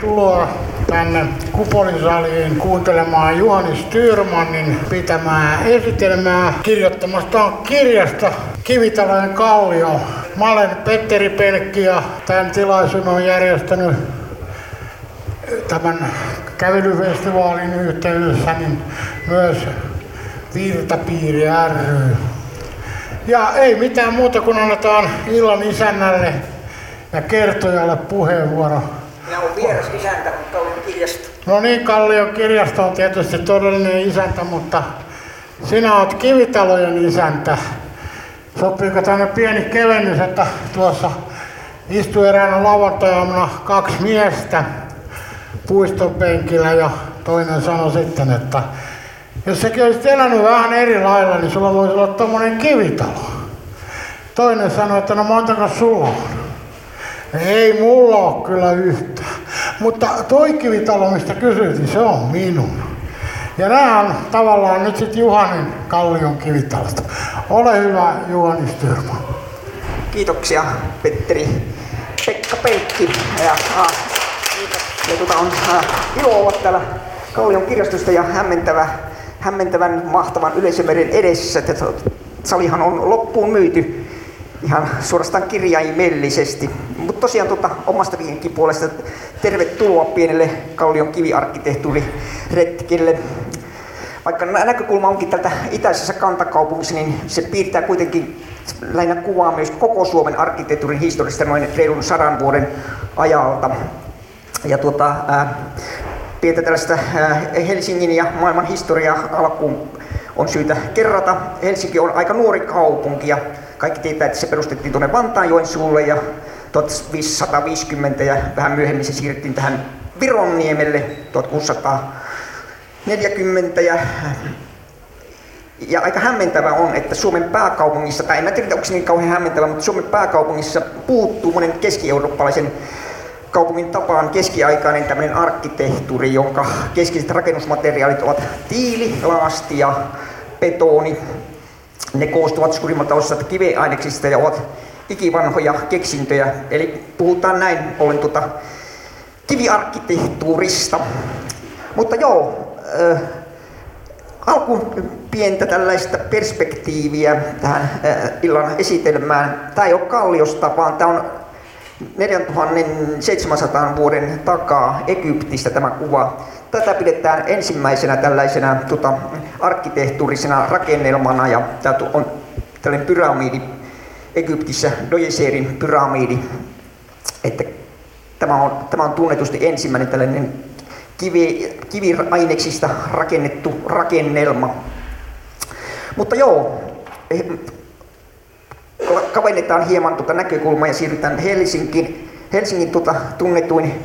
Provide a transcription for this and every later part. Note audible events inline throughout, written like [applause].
tuloa tänne Kupolinsaliin kuuntelemaan Juhani Styrmanin pitämää esitelmää kirjoittamasta kirjasta Kivitalojen kallio. Mä olen Petteri Pelkki ja tämän tilaisuuden on järjestänyt tämän kävelyfestivaalin yhteydessä niin myös Virtapiiri ry. Ja ei mitään muuta kuin annetaan illan isännälle ja kertojalle puheenvuoro. Minä olen vieras isäntä Kallion kirjasto. No niin, Kallion kirjasto on tietysti todellinen isäntä, mutta sinä olet kivitalojen isäntä. Sopiiko tänne pieni kevennys, että tuossa istuu eräänä lauantajaamuna kaksi miestä puiston penkillä ja toinen sanoi sitten, että jos sekin olisi elänyt vähän eri lailla, niin sulla voisi olla tommonen kivitalo. Toinen sanoi, että no montako sulla on? Ei mulla ole kyllä yhtään. Mutta toi kivitalo, mistä kysyit, niin se on minun. Ja nämä on tavallaan nyt sitten Juhanin Kallion kivitalosta. Ole hyvä Juhani Styrman. Kiitoksia Petteri. Pekka Peikki. Ja, ah, ja tuota on ah, ilo olla täällä Kallion kirjastosta ja hämmentävä, hämmentävän mahtavan yleisömeren edessä. Salihan on loppuun myyty ihan suorastaan kirjaimellisesti. Mutta tosiaan tuota, omasta viinkin puolesta tervetuloa pienelle Kallion kiviarkkitehtuuriretkelle. Vaikka näkökulma onkin tältä itäisessä kantakaupungissa, niin se piirtää kuitenkin lähinnä kuvaa myös koko Suomen arkkitehtuurin historiasta noin reilun sadan vuoden ajalta. Ja tuota, ää, pientä tällaista ää, Helsingin ja maailman historiaa alkuun on syytä kerrata. Helsinki on aika nuori kaupunki ja kaikki tietää, että se perustettiin tuonne Vantaanjoen suulle ja 1550 ja vähän myöhemmin se siirrettiin tähän Vironniemelle 1640 ja ja aika hämmentävä on, että Suomen pääkaupungissa, tai en tiedä onko se niin kauhean hämmentävä, mutta Suomen pääkaupungissa puuttuu monen keski-eurooppalaisen kaupungin tapaan keskiaikainen tämmöinen arkkitehtuuri, jonka keskeiset rakennusmateriaalit ovat tiili, laasti ja betoni. Ne koostuvat suurimmalta osasta kiveaineksista ja ovat ikivanhoja keksintöjä. Eli puhutaan näin ollen tuota kiviarkkitehtuurista. Mutta joo, äh, alkuun pientä tällaista perspektiiviä tähän äh, illan esitelmään. Tämä ei ole Kalliosta, vaan tämä on 4700 vuoden takaa Egyptistä tämä kuva. Tätä pidetään ensimmäisenä tällaisena tota, arkkitehtuurisena rakennelmana ja tämä on tällainen pyramidi Egyptissä, Dojeserin pyramidi. Että tämä, on, tämä on tunnetusti ensimmäinen tällainen kivi, kiviaineksista rakennettu rakennelma. Mutta joo, kavennetaan hieman tuota näkökulmaa ja siirrytään Helsinkiin. Helsingin tuota tunnetuin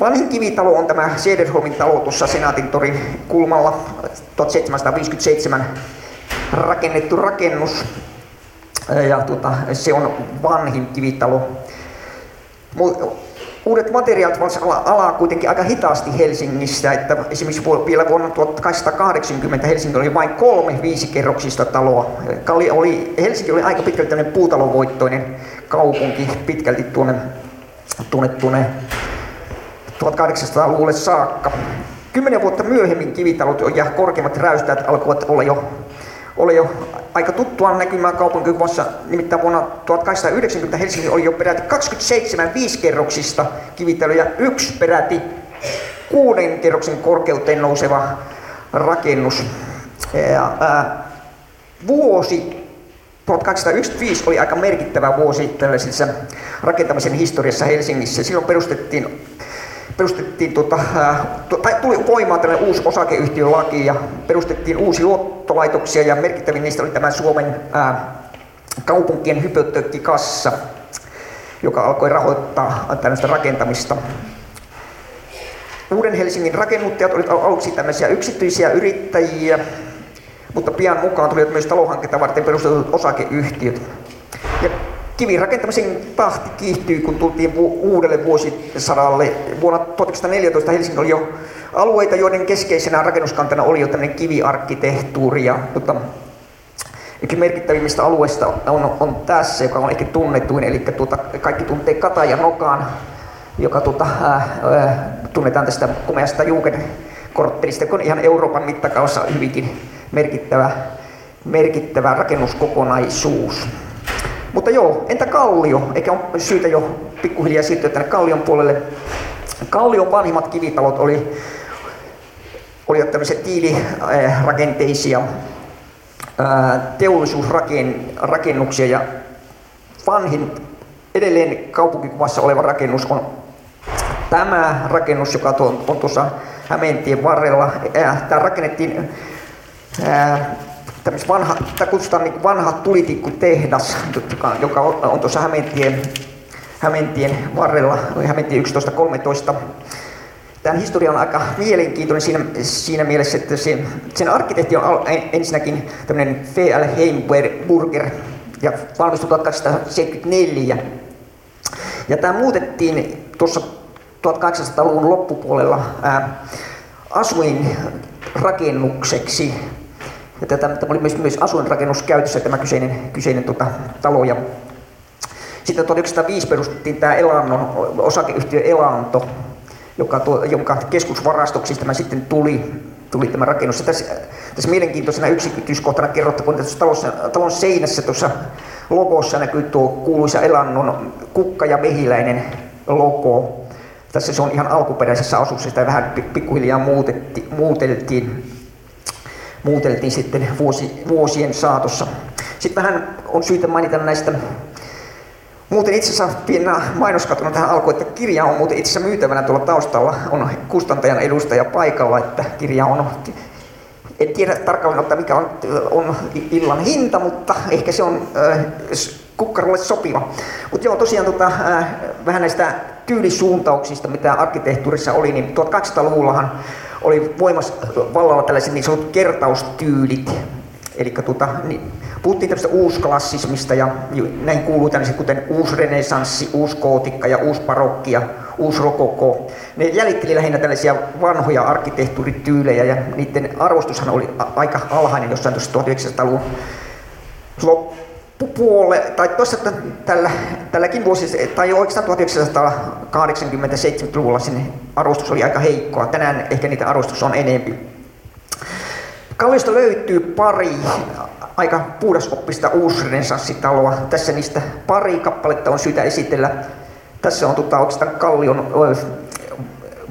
vanhin kivitalo on tämä Sederholmin talo tuossa Senaatin torin kulmalla 1757 rakennettu rakennus. Ja tuota, se on vanhin kivitalo. Uudet materiaalit voisivat alaa kuitenkin aika hitaasti Helsingissä, että esimerkiksi vielä vuonna 1880 Helsinki oli vain kolme viisikerroksista taloa. Kali oli, Helsinki oli aika pitkälti tämmöinen puutalovoittoinen kaupunki pitkälti tuonne, tuonne, tuonne 1800-luvulle saakka. Kymmenen vuotta myöhemmin kivitalot ja korkeimmat räystäät alkoivat olla jo, olla jo aika tuttua näkymää kaupunkikuvassa, nimittäin vuonna 1890 Helsinki oli jo peräti 27 viisikerroksista kivitaloja, yksi peräti kuuden kerroksen korkeuteen nouseva rakennus. Ja, ää, vuosi 1895 oli aika merkittävä vuosi tällaisessa rakentamisen historiassa Helsingissä. Silloin perustettiin perustettiin tota, tai tuli voimaan tällainen uusi osakeyhtiölaki ja perustettiin uusi luottolaitoksia ja merkittävin niistä oli tämä Suomen ää, kaupunkien hypoteekkikassa, joka alkoi rahoittaa tällaista rakentamista. Uuden Helsingin rakennuttajat olivat aluksi tämmöisiä yksityisiä yrittäjiä, mutta pian mukaan tulivat myös talohanketta varten perustetut osakeyhtiöt. Ja Kivirakentamisen tahti kiihtyi, kun tultiin uudelle vuosisadalle. Vuonna 1914 Helsinki oli jo alueita, joiden keskeisenä rakennuskantana oli jo tämmöinen kiviarkkitehtuuri. Ja, mutta, yksi merkittävimmistä alueista on, on tässä, joka on ehkä tunnetuin, eli tuota, kaikki tuntee Kata ja Nokan joka tota, ää, ää, tunnetaan tästä komeasta Jugendkorttelista, joka on ihan Euroopan mittakaavassa hyvinkin merkittävä, merkittävä rakennuskokonaisuus. Mutta joo, entä Kallio? Eikä ole syytä jo pikkuhiljaa siirtyä tänne Kallion puolelle. Kallion vanhimmat kivitalot oli, oli tämmöisiä tiilirakenteisia teollisuusrakennuksia ja vanhin edelleen kaupunkikuvassa oleva rakennus on tämä rakennus, joka on tuossa Hämeentien varrella. Tämä rakennettiin vanha, tämä kutsutaan niin vanha tulitikkutehdas, joka on tuossa Hämeentien, Hämeentien varrella, Hämeentien 1113. Tämän historia on aika mielenkiintoinen siinä, siinä mielessä, että se, sen arkkitehti on ensinnäkin tämmöinen V.L. Heimburger ja valmistui 1874. Ja tämä muutettiin tuossa 1800-luvun loppupuolella ää, asuinrakennukseksi ja tätä, tämä oli myös, myös asuinrakennus käytössä tämä kyseinen, kyseinen tota, talo. Ja sitten 1905 perustettiin tämä Elannon, osakeyhtiö Elanto, joka tuo, jonka keskusvarastoksi tämä sitten tuli, tuli tämä rakennus. Ja tässä, tässä mielenkiintoisena yksityiskohtana kerrottakoon, että talossa, talon seinässä tuossa logossa näkyy tuo kuuluisa Elannon kukka ja mehiläinen logo. Tässä se on ihan alkuperäisessä asussa, sitä vähän pikkuhiljaa muutetti, muuteltiin muuteltiin sitten vuosi, vuosien saatossa. Sitten vähän on syytä mainita näistä Muuten itse asiassa pienenä mainoskatona tähän alkuun, että kirja on muuten itse asiassa myytävänä tuolla taustalla. On kustantajan edustaja paikalla, että kirja on en tiedä tarkalleen ottaa mikä on, on illan hinta, mutta ehkä se on äh, kukkarolle sopiva. Mutta joo, tosiaan tota, äh, vähän näistä tyylisuuntauksista, mitä arkkitehtuurissa oli, niin 1800-luvullahan oli voimassa vallalla tällaiset niin sanotut kertaustyylit. Eli tuota, niin, puhuttiin tämmöistä uusklassismista ja näin kuuluu tällaiset kuten uusrenesanssi, uuskootikka ja uusparokki ja uusrokoko. Ne jäljitteli lähinnä tällaisia vanhoja arkkitehtuurityylejä ja niiden arvostushan oli aika alhainen jossain tuossa 1900-luvun puole, tai tuossa tällä, tälläkin vuosi, tai oikeastaan 1980-70-luvulla sinne arvostus oli aika heikkoa. Tänään ehkä niitä arvostus on enempi. Kalliosta löytyy pari aika puhdasoppista uusrenessanssitaloa. Tässä niistä pari kappaletta on syytä esitellä. Tässä on tota, oikeastaan Kallion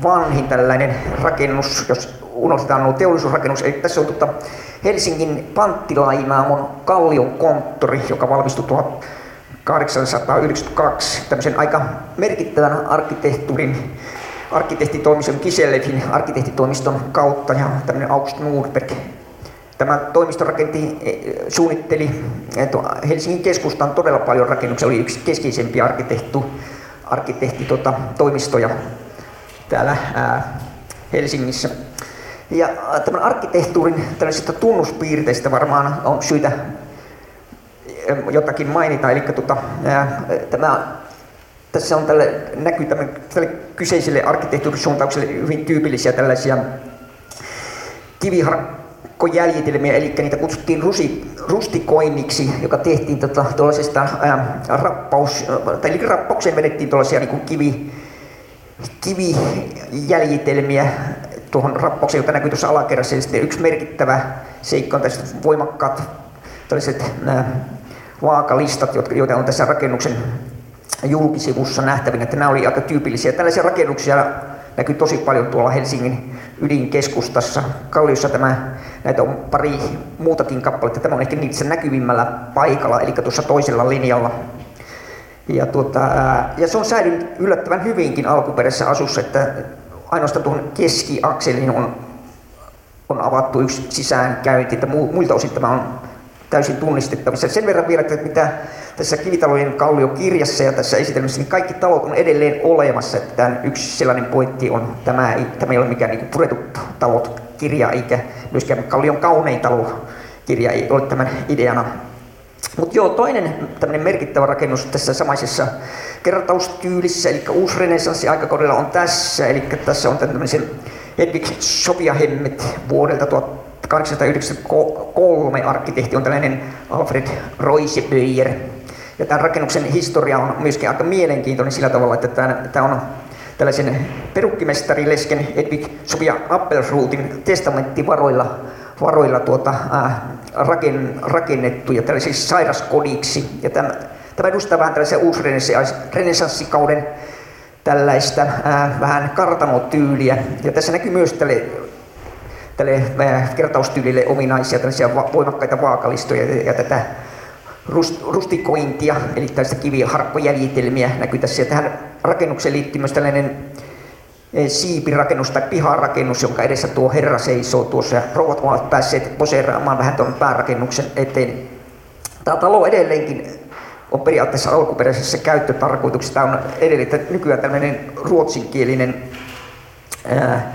vanhin tällainen rakennus, jos unohdetaan nuo teollisuusrakennus. Eli tässä on tota Helsingin panttilainaamon Kallion konttori, joka valmistui 1892 tämmöisen aika merkittävän arkkitehtuurin arkkitehtitoimiston Kisellevin arkkitehtitoimiston kautta ja tämmöinen August Nordberg. Tämä toimisto rakenti, e, suunnitteli Helsingin keskustaan todella paljon rakennuksia, oli yksi keskeisempiä arkkitehtu, arkkitehti tota, toimistoja täällä ää, Helsingissä. Ja äh, tämän arkkitehtuurin tällaisista tunnuspiirteistä varmaan on syytä ähm, jotakin mainita. Eli tuota, ää, tämä, tässä on tälle, näkyy tämän, tälle kyseiselle arkkitehtuurisuuntaukselle hyvin tyypillisiä tällaisia kiviharkkojäljitelmiä, eli niitä kutsuttiin rusi, rustikoinniksi, joka tehtiin tota, tuollaisesta ää, rappaus, tai eli rappaukseen vedettiin tuollaisia niin kivi, kivijäljitelmiä tuohon rappaukseen, joka näkyy tuossa alakerrassa. Ja sitten yksi merkittävä seikka on tässä voimakkaat tällaiset vaakalistat, joita on tässä rakennuksen julkisivussa nähtävinä, että nämä oli aika tyypillisiä. Tällaisia rakennuksia näkyy tosi paljon tuolla Helsingin ydinkeskustassa. Kalliossa tämä, näitä on pari muutakin kappaletta. Tämä on ehkä niissä näkyvimmällä paikalla, eli tuossa toisella linjalla. Ja, tuota, ja se on säilynyt yllättävän hyvinkin alkuperäisessä asussa, että ainoastaan tuohon keskiakseliin on, on avattu yksi sisäänkäynti, että muilta osin tämä on täysin tunnistettavissa. Sen verran vielä, että mitä tässä kivitalojen kalliokirjassa ja tässä esitelmässä, niin kaikki talot on edelleen olemassa. Että tämän yksi sellainen pointti on, tämä ei, tämä ei ole mikään niin puretut talot kirja, eikä myöskään kallion kaunein talo kirja ei ole tämän ideana. Mutta joo, toinen tämmöinen merkittävä rakennus tässä samaisessa kertaustyylissä, eli uusi renessanssi aikakaudella on tässä, eli tässä on tämmöisen Hedvig Sofia Hemmet vuodelta 1893 arkkitehti on tällainen Alfred Roiseböyer. Ja tämän rakennuksen historia on myöskin aika mielenkiintoinen sillä tavalla, että tämä, on tällaisen perukkimestarilesken Edwig Sofia Appelruutin testamenttivaroilla varoilla tuota, raken, rakennettu ja tällaisiksi sairaskodiksi. Ja tämä, tämä edustaa vähän tällaisen uusrenessanssikauden tällaista ää, vähän kartanotyyliä. Ja tässä näkyy myös tälle, tälle ää, kertaustyylille ominaisia tällaisia va- voimakkaita vaakalistoja ja, ja tätä rust, rustikointia, eli tällaista kiviharkkojäljitelmiä näkyy tässä. Ja tähän rakennukseen liittyy myös tällainen siipirakennus tai piharakennus, jonka edessä tuo herra seisoo tuossa ja rouvat ovat päässeet poseeraamaan vähän tuon päärakennuksen eteen. Tämä talo edelleenkin on periaatteessa alkuperäisessä käyttötarkoituksessa. Tämä on edelleen nykyään tämmöinen ruotsinkielinen ää,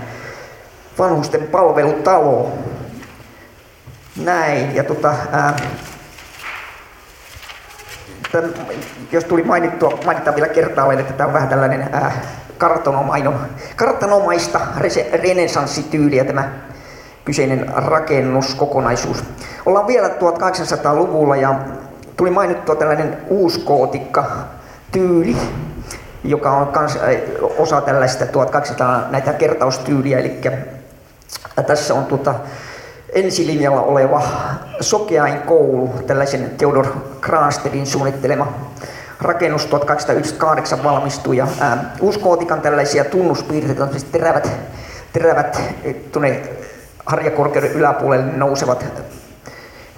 vanhusten palvelutalo. Näin. Ja tota, ää, tämän, jos tuli mainittua, mainitaan vielä kertaalleen, että tämä on vähän tällainen ää, kartanomaista renesanssityyliä tämä kyseinen rakennuskokonaisuus. Ollaan vielä 1800-luvulla ja tuli mainittua tällainen uuskootikka tyyli, joka on kans osa tällaista 1200 näitä kertaustyyliä, eli tässä on tuota, ensilinjalla oleva Sokeain koulu, tällaisen Theodor Kranstedin suunnittelema rakennus 1898 valmistui ja ää, uskootikan tällaisia tunnuspiirteitä, siis terävät, terävät tuonne harjakorkeuden yläpuolelle nousevat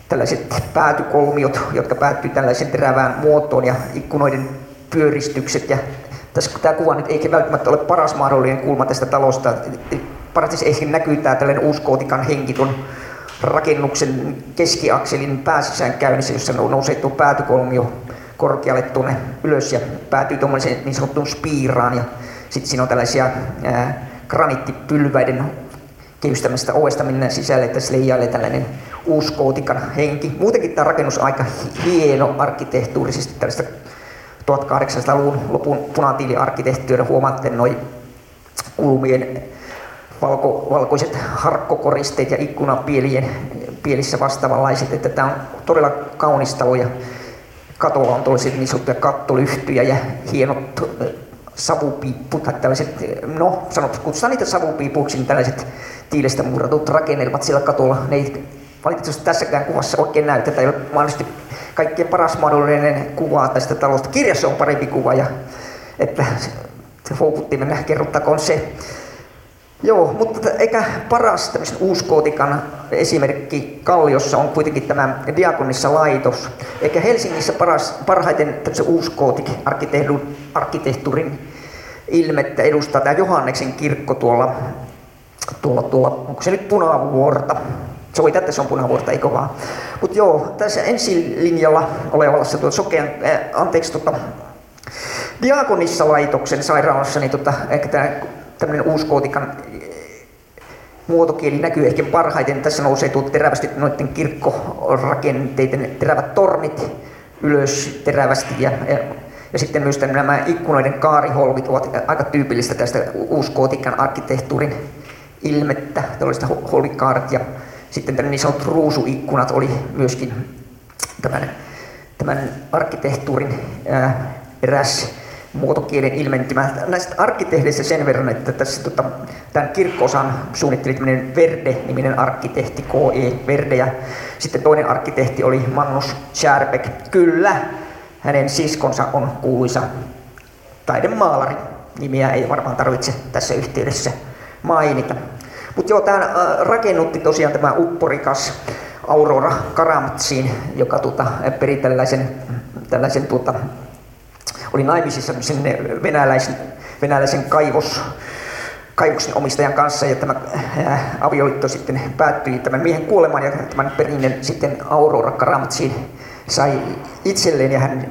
tällaiset päätykolmiot, jotka päättyy tällaisen terävään muotoon ja ikkunoiden pyöristykset. Ja tässä tämä kuva nyt ei välttämättä ole paras mahdollinen kulma tästä talosta. Parasti ehkä näkyy tämä tällainen uuskootikan henki tuon rakennuksen keskiakselin pääsisään käynnissä, jossa nousee tuo päätykolmio korkealle tuonne ylös ja päätyy tuommoiseen niin sanottuun spiiraan. Ja sitten siinä on tällaisia ää, kehystämästä ovesta mennään sisälle, että leijailee tällainen uuskootikan henki. Muutenkin tämä rakennus on aika hieno arkkitehtuurisesti tällaista 1800-luvun lopun punatiiliarkkitehtuuria. Huomaatte noin kulmien valko, valkoiset harkkokoristeet ja ikkunapielien pielissä vastaavanlaiset, että tämä on todella kaunis talo ja katolla on tuollaiset niin sanottuja kattolyhtyjä ja hienot savupiipput, tällaiset, no sanot, kutsutaan niitä savupiipuiksi, niin tällaiset tiilestä murratut rakennelmat siellä katolla. Ne ei valitettavasti tässäkään kuvassa oikein näy. Tätä ei ole mahdollisesti kaikkein paras mahdollinen kuva tästä talosta. Kirjassa on parempi kuva, ja, että se mennä kerrottakoon se. Joo, mutta eikä paras uuskootikan esimerkki Kalliossa on kuitenkin tämä Diakonissa laitos. Eikä Helsingissä paras, parhaiten uuskootik arkkitehtuurin ilmettä edustaa tämä Johanneksen kirkko tuolla, tuolla, tuolla onko se nyt Punavuorta? Se että se on Punavuorta, eikö vaan? Mutta joo, tässä ensilinjalla olevassa tuo sokean, äh, anteeksi, tota, Diakonissa laitoksen sairaalassa, niin tota, ehkä tämä tämmöinen uuskootikan muotokieli näkyy ehkä parhaiten. Tässä nousee tuo terävästi noiden kirkkorakenteiden terävät tornit ylös terävästi ja, ja, ja sitten myös nämä ikkunoiden kaariholvit ovat aika tyypillistä tästä uuskootikan arkkitehtuurin ilmettä, tällaista holvikaaret ja sitten niin sanotut ruusuikkunat oli myöskin tämän, tämän arkkitehtuurin ää, eräs muotokielen ilmentymä. Näistä arkkitehdeistä sen verran, että tässä tota, tämän kirkkosan suunnitteli tämmöinen Verde-niminen arkkitehti, K.E. Verde, ja sitten toinen arkkitehti oli Magnus Schärbeck. Kyllä, hänen siskonsa on kuuluisa taidemaalari. Nimiä ei varmaan tarvitse tässä yhteydessä mainita. Mutta joo, tämä äh, rakennutti tosiaan tämä upporikas Aurora Karamatsin, joka tuota, peri tällaisen, tällaisen tuota, oli naimisissa sen venäläisen, venäläisen kaivos, kaivoksen omistajan kanssa ja tämä äh, avioliitto sitten päättyi tämän miehen kuolemaan ja tämän perinnön sitten Aurora Karamtsin sai itselleen ja hän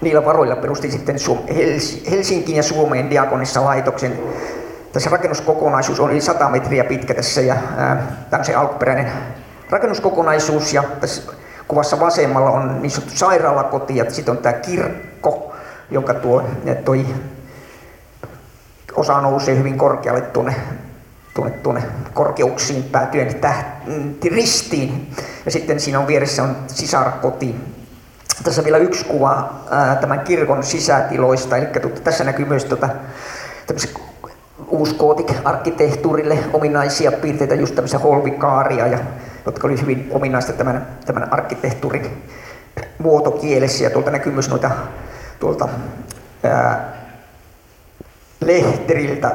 niillä varoilla perusti sitten Helsingin ja Suomeen diakonissa laitoksen. Tässä rakennuskokonaisuus on yli 100 metriä pitkä tässä ja äh, tämä on se alkuperäinen rakennuskokonaisuus ja tässä kuvassa vasemmalla on niin sanottu sairaalakoti ja sitten on tämä kirkko jonka tuo, toi osa nousee hyvin korkealle tuonne, tuonne, tuonne korkeuksiin päätyen täht, ristiin. Ja sitten siinä on vieressä on sisarkoti. Tässä vielä yksi kuva ää, tämän kirkon sisätiloista, eli tuota, tässä näkyy myös tuota, uusgootik-arkkitehtuurille ominaisia piirteitä, just tämmöisiä holvikaaria, ja, jotka oli hyvin ominaista tämän, tämän arkkitehtuurin muotokielessä. Ja tuolta näkyy myös noita tuolta ää, lehteriltä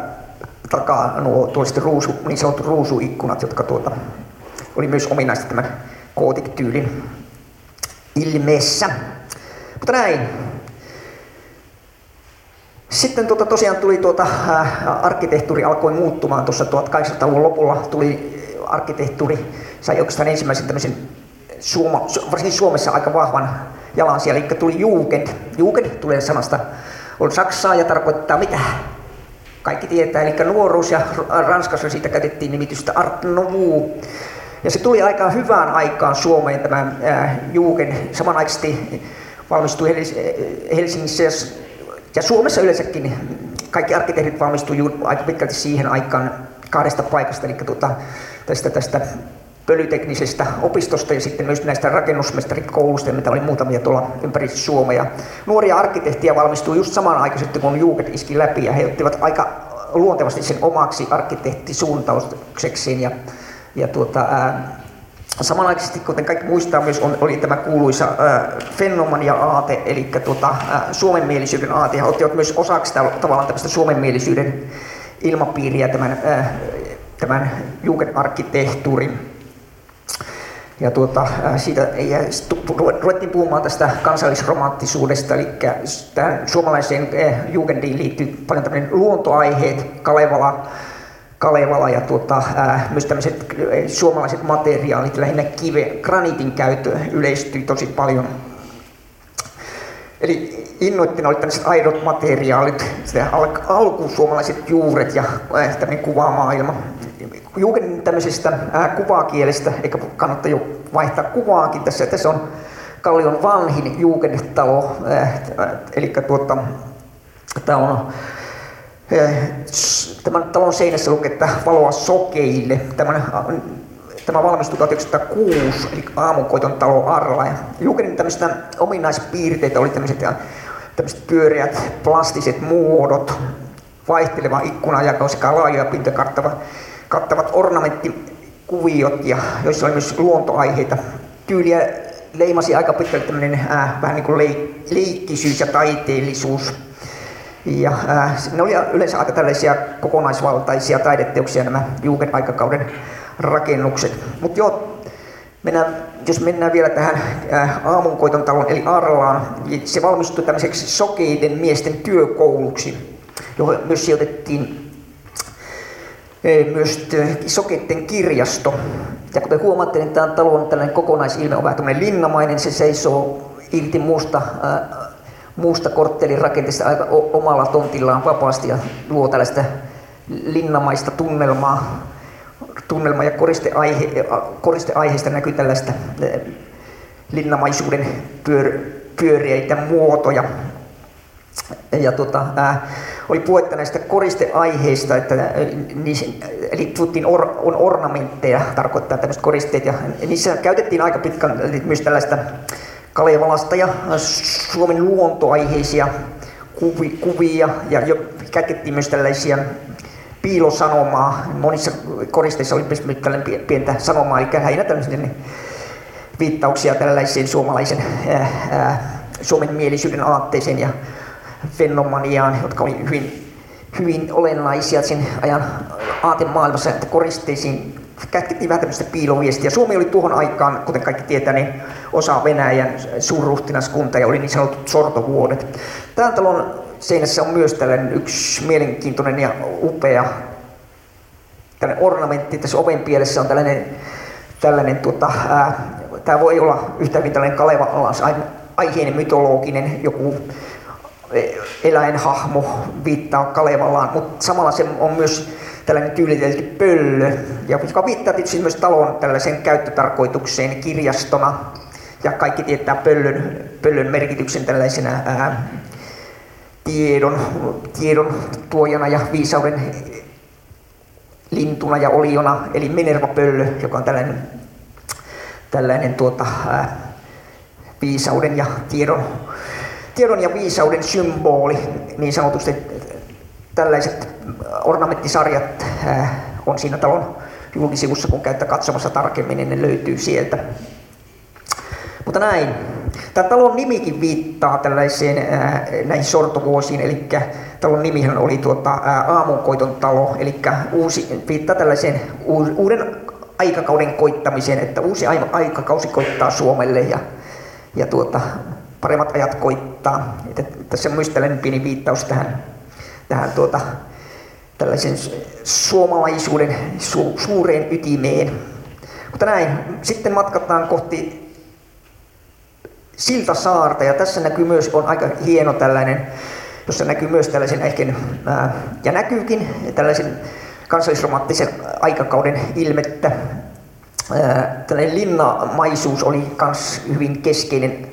takaa nuo tuollaiset ruusu, niin sanotut ruusuikkunat, jotka tuota, oli myös ominaista tämän kootik-tyylin ilmeessä. Mutta näin. Sitten tuota, tosiaan tuli tuota, äh, arkkitehtuuri alkoi muuttumaan tuossa 1800-luvun lopulla. Tuli arkkitehtuuri, sai oikeastaan ensimmäisen tämmöisen Suoma, varsinkin Suomessa aika vahvan jalan siellä, eli tuli Jugend. Jugend tulee sanasta, on Saksaa ja tarkoittaa mitä? Kaikki tietää, eli nuoruus ja Ranskassa siitä käytettiin nimitystä Art Nouveau. Ja se tuli aika hyvään aikaan Suomeen tämä äh, Jugend. Samanaikaisesti valmistui Helsingissä ja Suomessa yleensäkin kaikki arkkitehdit valmistuivat aika pitkälti siihen aikaan kahdesta paikasta, eli tuota, tästä, tästä pölyteknisestä opistosta ja sitten myös näistä rakennusmestarikoulusta, mitä oli muutamia tuolla ympäri Suomea. Nuoria arkkitehtiä valmistui just samanaikaisesti, kun Juuket iski läpi ja he ottivat aika luontevasti sen omaksi arkkitehtisuuntauksekseen ja, ja tuota, ää, Samanaikaisesti, kuten kaikki muistaa, myös on, oli tämä kuuluisa äh, fenomania-aate, eli tuota, äh, suomenmielisyyden aate, ja ottivat myös osaksi tällä, tavallaan tämmöistä suomenmielisyyden ilmapiiriä tämän, äh, tämän Jugendarkkitehtuurin. Ja tuota, siitä ja ruvettiin puhumaan tästä kansallisromanttisuudesta, eli tähän suomalaiseen Jugendiin liittyy paljon tämmöinen luontoaiheet, Kalevala, Kalevala ja tuota, ää, myös tämmöiset suomalaiset materiaalit, lähinnä kive, graniitin käyttö yleistyi tosi paljon. Eli innoittina oli tämmöiset aidot materiaalit, al- alkusuomalaiset juuret ja tämmöinen kuvamaailma. Juuken tämmöisestä ää, kuvakielestä, eikä kannattaa jo vaihtaa kuvaakin tässä. Tässä on Kallion vanhin Jugendtalo, eli tuota, tämä on Tämän talon seinässä lukee, että valoa sokeille. Tämän, tämä valmistui 1906, eli aamukoiton talo Arla. Ja Jukenin tämmöistä ominaispiirteitä oli tämmöiset, tämmöiset pyöreät plastiset muodot, vaihteleva ikkunajako sekä laajoja pinta kattavat ornamenttikuviot, ja joissa oli myös luontoaiheita. Tyyliä leimasi aika pitkälle tämmöinen äh, vähän niin kuin leik- leikkisyys ja taiteellisuus. Ja äh, ne oli yleensä aika tällaisia kokonaisvaltaisia taideteoksia nämä Jugend-aikakauden rakennukset. Mutta joo, mennään, jos mennään vielä tähän äh, aamunkoiton talon eli Arlaan, niin se valmistui tämmöiseksi sokeiden miesten työkouluksi, johon myös sijoitettiin myös sokeiden kirjasto. Ja kuten huomaatte, niin tämä talon tällainen kokonaisilme on vähän linnamainen, se seisoo irti muusta äh, muusta korttelin rakenteesta aika omalla tontillaan vapaasti ja luo tällaista linnamaista tunnelmaa. Tunnelma ja koristeaihe, koristeaiheesta näkyy tällaista linnamaisuuden pyör, pyöreitä muotoja. Ja tota, ää, oli puhetta näistä koristeaiheista, että niissä, eli puhuttiin or, on ornamentteja, tarkoittaa tämmöiset koristeet, ja niissä käytettiin aika pitkän myös tällaista Kalevalasta ja Suomen luontoaiheisia kuvia ja jo kätkettiin myös tällaisia piilosanomaa. Monissa koristeissa oli myös pientä sanomaa, eli lähinnä tällaisia viittauksia tällaiseen suomalaisen ää, ää, suomen mielisyyden aatteeseen ja fenomaniaan, jotka oli hyvin, hyvin olennaisia sen ajan aatemaailmassa, että koristeisiin kätkettiin vähän tämmöistä piiloviestiä. Suomi oli tuohon aikaan, kuten kaikki tietää, niin osa Venäjän suurruhtinaskunta ja oli niin sanotut sortovuodet. Tämän talon seinässä on myös tällainen yksi mielenkiintoinen ja upea tällainen ornamentti. Tässä oven pielessä on tällainen, tällainen tuota, ää, tämä voi olla yhtä hyvin tällainen Kalevalas aiheinen mytologinen joku eläinhahmo viittaa Kalevalaan, mutta samalla se on myös tällainen tyylitelty pöllö, joka viittaa tietysti myös talon tällaiseen käyttötarkoitukseen kirjastona. Ja kaikki tietää pöllön, pöllön merkityksen tällaisena ää, tiedon, tiedon tuojana ja viisauden lintuna ja oliona, eli Minerva-pöllö, joka on tällainen, tällainen tuota, ää, viisauden ja tiedon, tiedon ja viisauden symboli, niin sanotusti tällaiset ornamenttisarjat äh, on siinä talon julkisivussa, kun käytte katsomassa tarkemmin, niin ne löytyy sieltä. Mutta näin. Tämä talon nimikin viittaa tällaiseen äh, näihin sortovuosiin, eli talon nimihän oli tuota, äh, aamunkoiton talo, eli uusi, viittaa tällaiseen uuden aikakauden koittamiseen, että uusi aikakausi koittaa Suomelle ja, ja tuota, paremmat ajat koittaa. Että tässä on myös tällainen pieni viittaus tähän, tähän tuota, tällaisen suomalaisuuden su, suureen ytimeen. Mutta näin, sitten matkataan kohti Siltasaarta ja tässä näkyy myös, on aika hieno tällainen, jossa näkyy myös tällaisen ehkä, ää, ja näkyykin tällaisen kansallisromanttisen aikakauden ilmettä. Ää, tällainen linnamaisuus oli myös hyvin keskeinen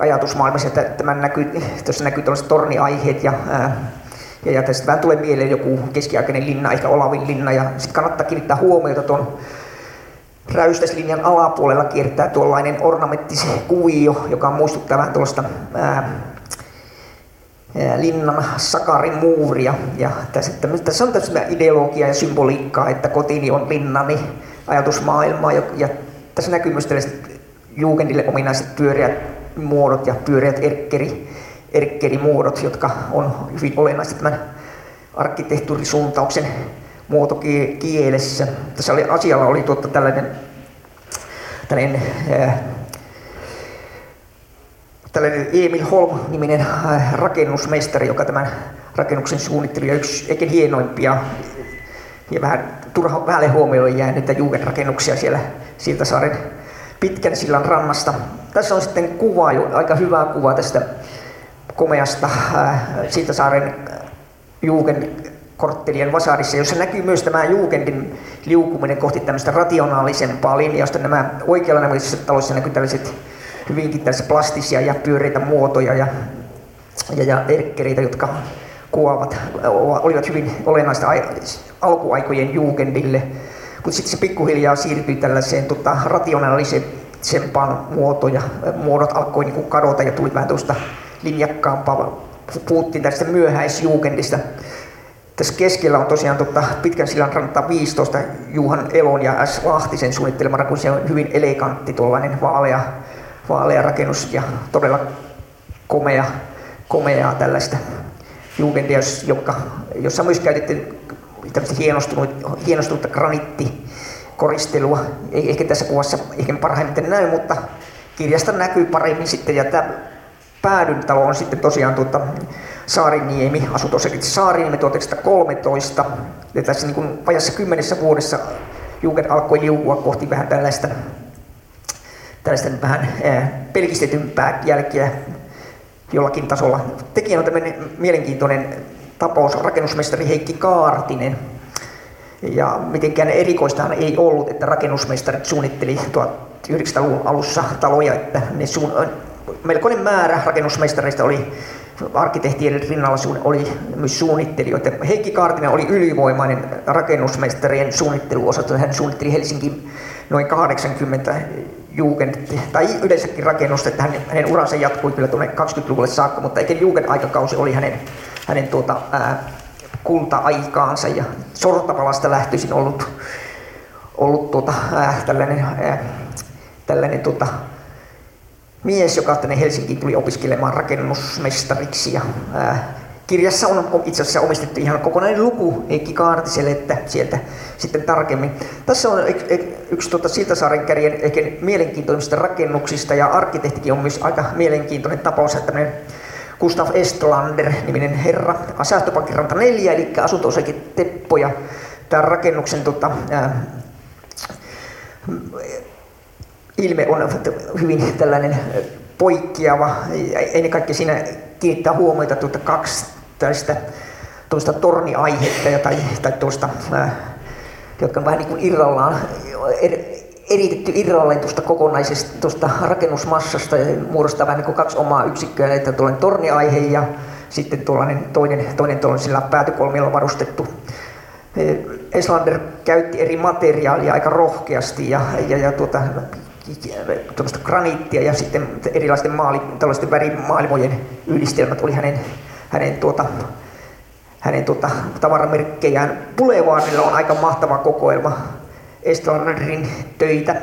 ajatusmaailmassa, että tämän näkyy, tuossa näkyy tällaiset torniaiheet ja ja, ja tästä vähän tulee mieleen joku keskiaikainen linna, ehkä Olavin linna, ja sitten kannattaa kiinnittää huomiota tuon räystäslinjan alapuolella kiertää tuollainen ornamenttikuvio, joka muistuttaa vähän tuollaista ää, linnan sakarin muuria. Ja tässä, tässä on tässä ideologiaa ja symboliikkaa, että kotini on linnani, ajatusmaailmaa. Ja, ja tässä näkyy myös tällaiset jugendille ominaiset pyöreät muodot ja pyöreät erkkeri, erkkerimuodot, jotka on hyvin olennaisesti tämän arkkitehtuurisuuntauksen muotokielessä. Tässä oli, asialla oli tuotta tällainen, tällainen, ää, tällainen Emil Holm-niminen rakennusmestari, joka tämän rakennuksen suunnitteli ja yksi ehkä hienoimpia ja vähän turha vähälle huomioon jääneitä Jugen-rakennuksia siellä Siltasaaren pitkän sillan rannasta. Tässä on sitten kuva, aika hyvä kuva tästä komeasta äh, Siltasaaren Jugen korttelien Vasarissa, jossa näkyy myös tämä Jugendin liukuminen kohti tämmöistä rationaalisempaa linjausta. Nämä oikealla näköisissä taloissa näkyy tällaiset hyvinkin tällaisia plastisia ja pyöreitä muotoja ja, ja, ja erkkereitä, jotka kuvaavat, olivat hyvin olennaista alkuaikojen Jugendille. Mutta sitten se pikkuhiljaa siirtyi tällaiseen tota, rationaalisempaan muotoja. Muodot alkoi niin kadota ja tuli vähän tuosta linjakkaampaa. Puhuttiin tästä myöhäisjugendista. Tässä keskellä on tosiaan tota, pitkän sillan ranta 15 Juhan Elon ja S. Lahtisen suunnittelema kun se on hyvin elegantti tuollainen vaalea, vaalea rakennus ja todella komea, komeaa tällaista jugendia, joka, jossa myös käytettiin hienostunutta, hienostunutta graniittikoristelua. Ei ehkä tässä kuvassa ehkä parhaimmiten näy, mutta kirjasta näkyy paremmin sitten. Ja tämä päädyn talo on sitten tosiaan tuota, Saariniemi, asui tosiaankin Saariniemi 1913. Ja tässä niin kuin vajassa kymmenessä vuodessa Jugend alkoi liukua kohti vähän tällaista, tällaista vähän ää, pelkistetympää jälkeä jollakin tasolla. Tekijä on tämmöinen mielenkiintoinen tapaus, rakennusmestari Heikki Kaartinen. Ja mitenkään erikoistahan ei ollut, että rakennusmestarit suunnitteli 1900-luvun alussa taloja, että ne suun, melkoinen määrä rakennusmestareista oli arkkitehtien rinnalla oli myös suunnittelijoita. Heikki Kaartinen oli ylivoimainen rakennusmestarien suunnitteluosasto. Hän suunnitteli Helsingin noin 80 Jugend, tai yleensäkin rakennusta, että hänen, hänen uransa jatkui kyllä tuonne 20-luvulle saakka, mutta eikä Jugend-aikakausi oli hänen, hänen tuota, ää, kulta-aikaansa ja Sortapalasta lähtöisin ollut, ollut tuota, ää, tällainen, ää, tällainen tuota, mies, joka tänne Helsinkiin tuli opiskelemaan rakennusmestariksi. Ja, ää, kirjassa on itse asiassa omistettu ihan kokonainen luku Eikki Kaartiselle, että sieltä sitten tarkemmin. Tässä on yksi tuota Siltasaaren kärjen ehkä mielenkiintoisista rakennuksista ja arkkitehtikin on myös aika mielenkiintoinen tapaus, että Gustav Estlander niminen herra, Säästöpankin ranta 4, eli asunto Teppo ja tämän rakennuksen tota, ää, ilme on hyvin tällainen poikkeava. Ennen kaikkea siinä kiinnittää huomiota tuota kaksi tällaista tuosta torniaihetta tai, tai tuosta, jotka on vähän niin kuin irrallaan, er, eritetty irralleen tuosta kokonaisesta tuosta rakennusmassasta ja muodostaa vähän niin kuin kaksi omaa yksikköä, että tuollainen torniaihe ja sitten tuollainen toinen, toinen tuollaisella päätykolmilla varustettu. Eslander käytti eri materiaalia aika rohkeasti ja, ja, ja tuota, graniittia ja sitten erilaisten maali, värimaailmojen yhdistelmät oli hänen, hänen tuota, hänen tota, tavaramerkkejään. Boulevardilla on aika mahtava kokoelma Estlanderin töitä,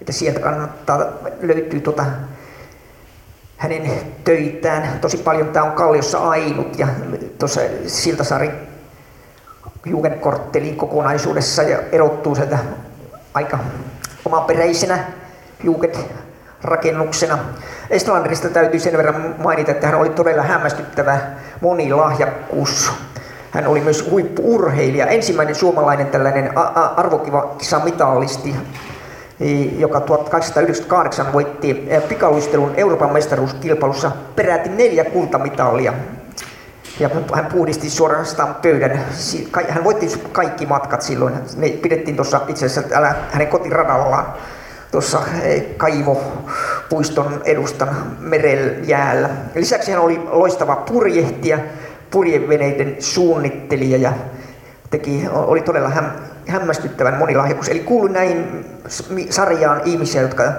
että sieltä kannattaa, löytyy tota, hänen töitään. Tosi paljon tämä on Kalliossa ainut ja tuossa Siltasaari Jugendkorttelin kokonaisuudessa ja erottuu sieltä aika omaperäisenä Jugend-rakennuksena. Estlanderista täytyy sen verran mainita, että hän oli todella hämmästyttävä monilahjakkuus. Hän oli myös huippuurheilija, ensimmäinen suomalainen tällainen arvokiva kisamitalisti, joka 1898 voitti pikaluistelun Euroopan mestaruuskilpailussa peräti neljä kultamitalia. Ja hän puhdisti suorastaan pöydän. Hän voitti kaikki matkat silloin. Ne pidettiin tuossa itse asiassa hänen kotiradallaan tuossa eh, kaivopuiston edustan merellä Lisäksi hän oli loistava purjehtija, purjeveneiden suunnittelija ja teki, oli todella häm, hämmästyttävän monilahjakkuus. Eli kuului näihin sarjaan ihmisiä, jotka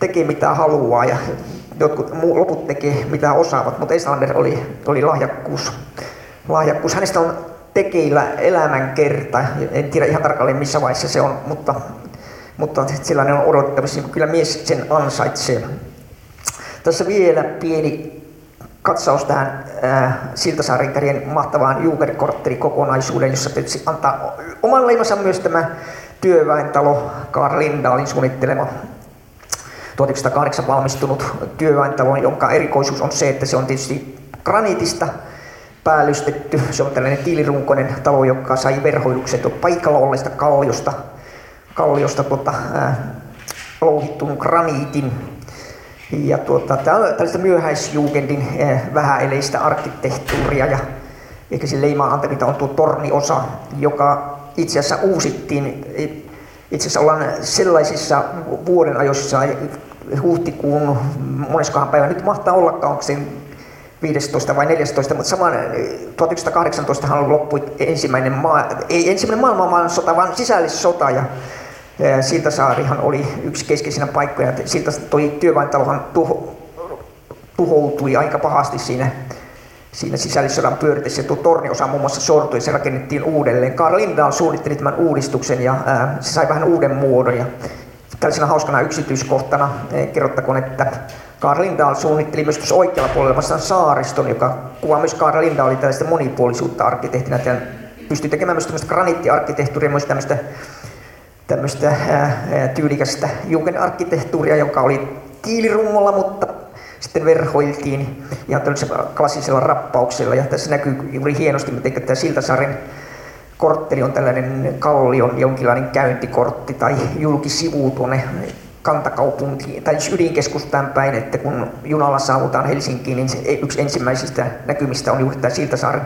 tekee mitä haluaa ja jotkut loput tekee mitä osaavat, mutta Eslander oli, oli lahjakkuus. lahjakkuus. Hänestä on tekeillä elämänkerta, en tiedä ihan tarkalleen missä vaiheessa se on, mutta, mutta sellainen on odottamassa, kyllä mies sen ansaitsee. Tässä vielä pieni katsaus tähän äh, Siltasaarin kärjen mahtavaan Jugerkortteri-kokonaisuuden, jossa tietysti antaa oman leimansa myös tämä työväentalo Karl Lindalin suunnittelema 1908 valmistunut työväentalo, jonka erikoisuus on se, että se on tietysti graniitista päällystetty. Se on tällainen tiilirunkoinen talo, joka sai verhoilukset paikalla olleesta kalliosta, kalliosta tuota, äh, louhittun graniitin ja tuota, tällaista myöhäisjugendin vähäeleistä arkkitehtuuria ja ehkä se leimaa antamita on tuo torniosa, joka itse asiassa uusittiin. Itse asiassa ollaan sellaisissa vuoden ajoissa, huhtikuun moneskohan päivä, nyt mahtaa olla, onko se 15 vai 14, mutta saman 1918 hän loppui ensimmäinen, maa, ei ensimmäinen maailmansota, vaan sisällissota ja Siltasaarihan oli yksi keskeisinä paikkoja. Siltä toi työväentalohan tuho, tuhoutui aika pahasti siinä, siinä sisällissodan pyöritessä. Tuo torniosa muun muassa sortui ja se rakennettiin uudelleen. Karl Lindahl suunnitteli tämän uudistuksen ja ää, se sai vähän uuden muodon. Ja tällaisena hauskana yksityiskohtana kerrottakoon, että Karl Lindahl suunnitteli myös tuossa oikealla puolella saariston, joka kuvaa myös Karl Lindahlin tällaista monipuolisuutta arkkitehtinä. Ja pystyi tekemään myös tämmöistä graniittiarkkitehtuuria, myös tämmöistä tämmöistä tyylikästä jugendarkkitehtuuria, joka oli tiilirummolla, mutta sitten verhoiltiin ihan tällaisella klassisella rappauksella. Ja tässä näkyy juuri hienosti, miten tämä Siltasaaren kortteli on tällainen kallion jonkinlainen käyntikortti tai julkisivu tuonne kantakaupunkiin tai ydinkeskustaan päin, että kun junalla saavutaan Helsinkiin, niin yksi ensimmäisistä näkymistä on juuri tämä Siltasaaren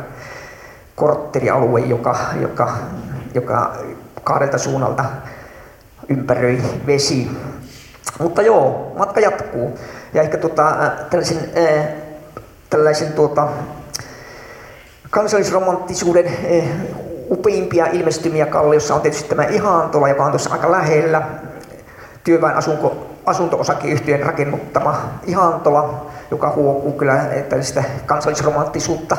korttelialue, joka, joka, joka kahdelta suunnalta ympäröi vesi. Mutta joo, matka jatkuu. Ja ehkä tota, äh, tällaisen, äh, tällaisen tuota, kansallisromanttisuuden äh, upeimpia ilmestymiä Kalliossa on tietysti tämä Ihantola, joka on tuossa aika lähellä. Työväen asunko, asunto-osakeyhtiön rakennuttama Ihantola, joka huokuu kyllä tällaista kansallisromanttisuutta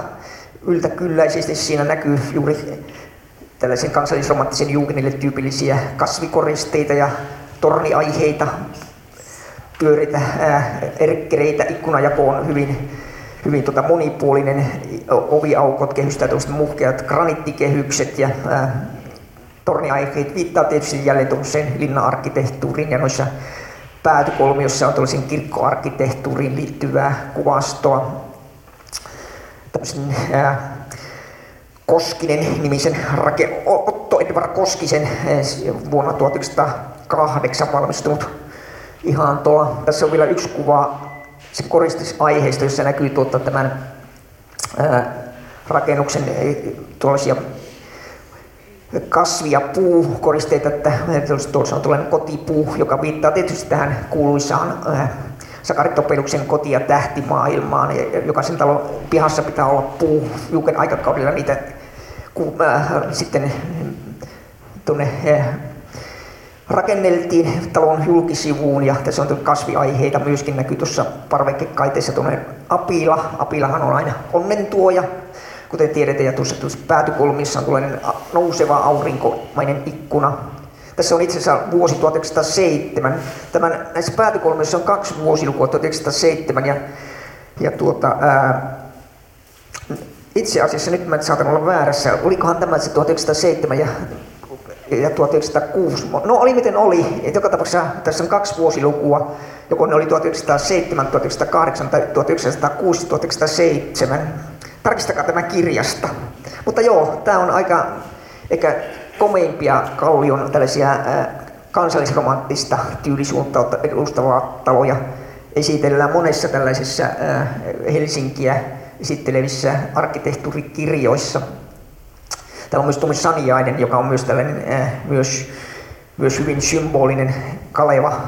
yltäkylläisesti. Siinä näkyy juuri tällaisen kansallisromanttisen juukenille tyypillisiä kasvikoristeita ja torniaiheita, pyöritä, ää, erkkereitä, ikkunajako on hyvin, hyvin tota monipuolinen, oviaukot kehystää muhkeat granittikehykset ja ää, torniaiheet viittaa tietysti jälleen tuollaiseen linna-arkkitehtuuriin. Ja noissa päätykolmiossa on tuollaisen kirkkoarkkitehtuuriin liittyvää kuvastoa. Tämmöisen, ää, Koskinen nimisen rake, Otto Edvard Koskisen eh, vuonna 1908 valmistunut ihan tuolla. Tässä on vielä yksi kuva sen koristusaiheesta, jossa näkyy tuota tämän ää, rakennuksen eh, tuollaisia kasvi- ja puukoristeita, että tuossa on tuollainen kotipuu, joka viittaa tietysti tähän kuuluisaan ää, Sakari Topeluksen koti- ja tähtimaailmaan. Jokaisen talon pihassa pitää olla puu. Juuken aikakaudella niitä kun, äh, sitten tuonne äh, rakenneltiin talon julkisivuun ja tässä on kasviaiheita myöskin näkyy tuossa parvekekaiteessa tuonne apila. Apilahan on aina onnentuoja kuten tiedetään, ja tuossa, tuossa päätykulmissa on tällainen nouseva aurinkomainen ikkuna. Tässä on itse asiassa vuosi 1907. Tämän, näissä päätykulmissa on kaksi vuosilukua, 1907 ja, ja tuota, ää, itse asiassa nyt mä saatan olla väärässä, olikohan tämä se 1907 ja, ja 1906. No oli miten oli, että joka tapauksessa tässä on kaksi vuosilukua, joko ne oli 1907, 1908 tai 1906, 1907. Tarkistakaa tämä kirjasta. Mutta joo, tämä on aika ehkä komeimpia kallion tällaisia kansallisromanttista tyylisuuntautta edustavaa taloja esitellään monessa tällaisessa Helsinkiä esittelevissä arkkitehtuurikirjoissa. Täällä on myös Tomi Saniainen, joka on myös tällainen äh, myös, myös hyvin symbolinen Kaleva,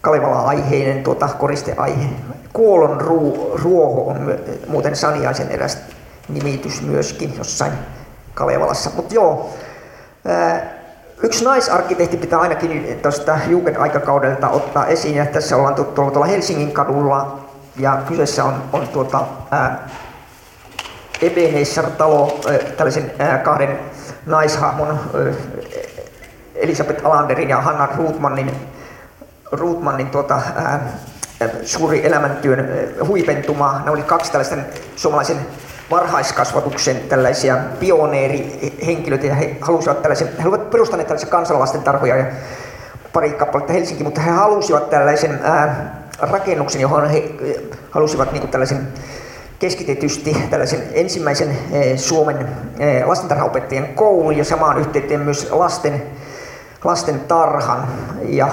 Kalevala-aiheinen tuota, koristeaihe. Kuolon ruu, ruoho on muuten Saniaisen eräs nimitys myöskin jossain Kalevalassa. Mutta joo, Yksi naisarkkitehti pitää ainakin tuosta Jugend-aikakaudelta ottaa esiin, ja tässä ollaan tuolla, tuolla Helsingin kadulla, ja kyseessä on, on tuota, ää, Ebenezer-talo, ää, tällaisen ää, kahden naishahmon, ää, Elisabeth Alanderin ja Hanna Ruutmannin, Ruutmannin tuota, ää, suuri elämäntyön huipentuma. Ne oli kaksi tällaisen suomalaisen varhaiskasvatuksen tällaisia pioneerihenkilöitä ja he halusivat tällaisen, he olivat perustaneet tällaisia kansalaisten tarhoja ja pari kappaletta Helsinki, mutta he halusivat tällaisen ää, rakennuksen, johon he halusivat niin tällaisen keskitetysti tällaisen ensimmäisen e, Suomen e, lastentarhaopettajien koulun ja samaan yhteyteen myös lasten, lasten tarhan. Ja,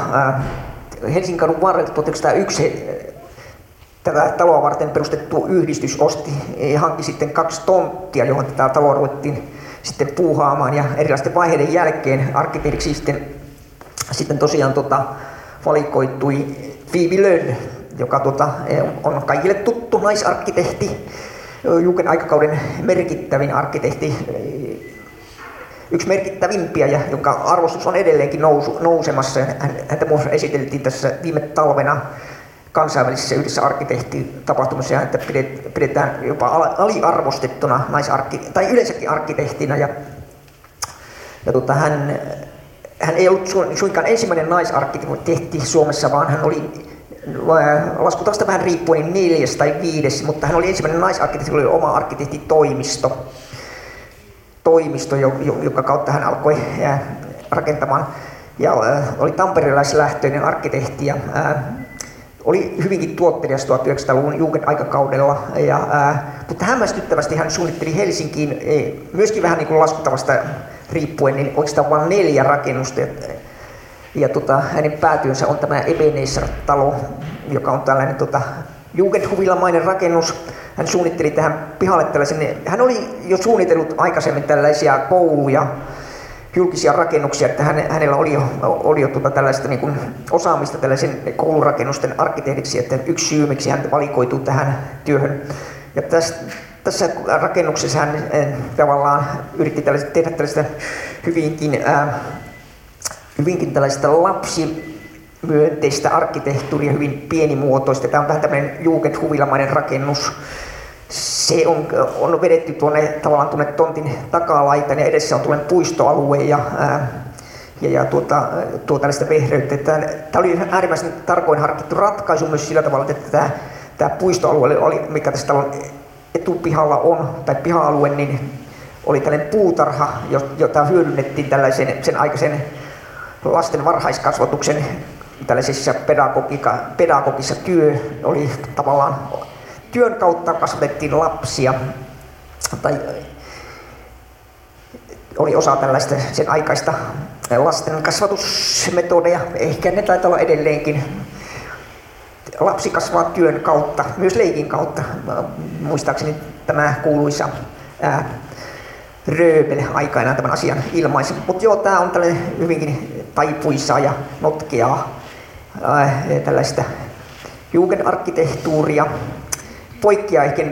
Helsingin kadun varrelta 1901 tätä taloa varten perustettu yhdistys osti, hankki sitten kaksi tonttia, johon tätä taloa ruvettiin sitten puuhaamaan ja erilaisten vaiheiden jälkeen arkkitehdiksi sitten, sitten tosiaan tota, valikoitui Lönn, joka tota, on kaikille tuttu naisarkkitehti, Juken aikakauden merkittävin arkkitehti, yksi merkittävimpiä ja jonka arvostus on edelleenkin nousu, nousemassa. Häntä esiteltiin tässä viime talvena kansainvälisessä yhdessä arkkitehtitapahtumassa, että pidetään jopa aliarvostettuna naisarkki, tai yleensäkin arkkitehtina. Ja, ja tota, hän, hän ei ollut suinkaan ensimmäinen naisarkkitehti Suomessa, vaan hän oli laskutavasta vähän riippuen niin neljäs tai viides, mutta hän oli ensimmäinen naisarkkitehti, oli oma arkkitehtitoimisto, toimisto, joka kautta hän alkoi rakentamaan. Ja oli tamperelaislähtöinen arkkitehti ja oli hyvinkin tuottelias 1900-luvun Jugend aikakaudella, ja, mutta hämmästyttävästi hän suunnitteli Helsinkiin e, myöskin vähän niin kuin laskuttavasta riippuen, niin oikeastaan vain neljä rakennusta. Ja, ja tota, hänen päätyönsä on tämä Ebenezer-talo, joka on tällainen tota, Jugendhuvilamainen rakennus. Hän suunnitteli tähän pihalle tällaisen, hän oli jo suunnitellut aikaisemmin tällaisia kouluja, julkisia rakennuksia, että hänellä oli jo, oli jo tuota tällaista niin kuin osaamista tällaisen koulurakennusten arkkitehdiksi, että yksi syy, miksi hän valikoituu tähän työhön. Ja tässä, tässä rakennuksessa hän eh, tavallaan yritti tällaista, tehdä tällaista hyvinkin, ää, hyvinkin tällaista lapsi myönteistä arkkitehtuuria, hyvin pienimuotoista. Tämä on vähän tämmöinen Jugendhuvilamainen rakennus, se on, on vedetty tuonne tavallaan tuonne tontin takalaitaan ja edessä on tuollainen puistoalue ja, ää, ja, ja tuota, tuo tällaista vehreyttä. Tämä, tämä oli äärimmäisen tarkoin harkittu ratkaisu myös sillä tavalla, että tämä, tämä puistoalue, oli, mikä tässä talon etupihalla on, tai piha-alue, niin oli tällainen puutarha, jota hyödynnettiin tällaisen sen aikaisen lasten varhaiskasvatuksen tällaisessa pedagogissa työ oli tavallaan työn kautta kasvatettiin lapsia, tai oli osa tällaista sen aikaista lasten kasvatusmetodeja, ehkä ne taitaa olla edelleenkin. Lapsi kasvaa työn kautta, myös leikin kautta. Muistaakseni tämä kuuluisa ää, Röbel aikanaan tämän asian ilmaisi. Mutta joo, tämä on tällainen hyvinkin taipuisaa ja notkeaa ää, tällaista jugendarkkitehtuuria poikkeaa ehkä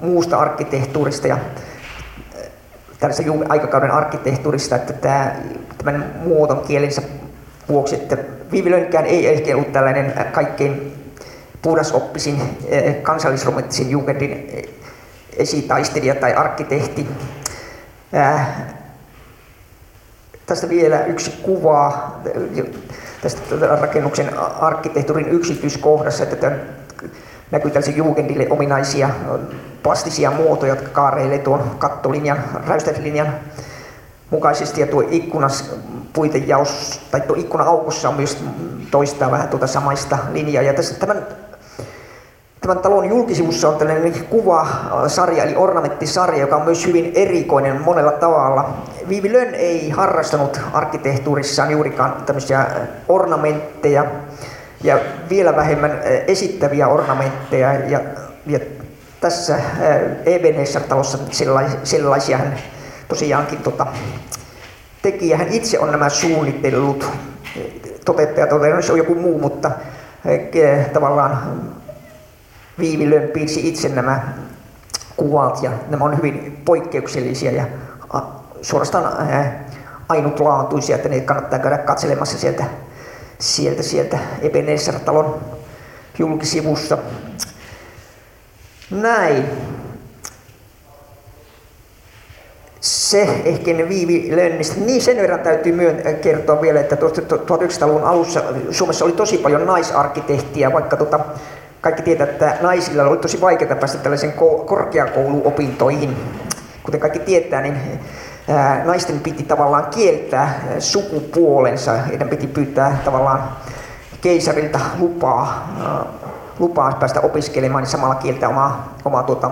muusta arkkitehtuurista ja tällaisen aikakauden arkkitehtuurista, että tämä, tämän muoton kielensä vuoksi, että Viivilönkään ei ehkä ollut tällainen äh, kaikkein puhdasoppisin äh, kansallisromanttisin jugendin esitaistelija tai arkkitehti. Tästä vielä yksi kuva tästä rakennuksen arkkitehtuurin yksityiskohdassa, että näkyy tällaisia Jugendille ominaisia plastisia muotoja, jotka kaareilee tuon kattolinjan, räystäislinjan mukaisesti ja tuo ikkunas puitejaos, tai tuo ikkuna aukossa on myös toistaa vähän tuota samaista linjaa. Ja tässä tämän, tämän talon julkisivussa on tällainen kuvasarja, eli ornamenttisarja, joka on myös hyvin erikoinen monella tavalla. Viivi Lönn ei harrastanut arkkitehtuurissaan juurikaan tämmöisiä ornamentteja ja vielä vähemmän esittäviä ornamentteja. Ja, ja tässä Ebenezer-talossa sellaisia hän tosiaankin tota, tekijä, hän itse on nämä suunnitellut. Toteuttaja se on joku muu, mutta tavallaan Viivilön piirsi itse nämä kuvat ja nämä on hyvin poikkeuksellisia ja suorastaan ainutlaatuisia, että ne kannattaa käydä katselemassa sieltä, sieltä, sieltä Ebenezer-talon julkisivussa. Näin. Se ehkä Viivi Lönnistä. Niin sen verran täytyy myön kertoa vielä, että 1900-luvun alussa Suomessa oli tosi paljon naisarkkitehtiä, vaikka tota, kaikki tietää, että naisilla oli tosi vaikeaa päästä tällaisen korkeakouluopintoihin. Kuten kaikki tietää, niin naisten piti tavallaan kieltää sukupuolensa. Heidän piti pyytää tavallaan keisarilta lupaa, lupaa päästä opiskelemaan, niin samalla kieltää omaa, omaa tuota,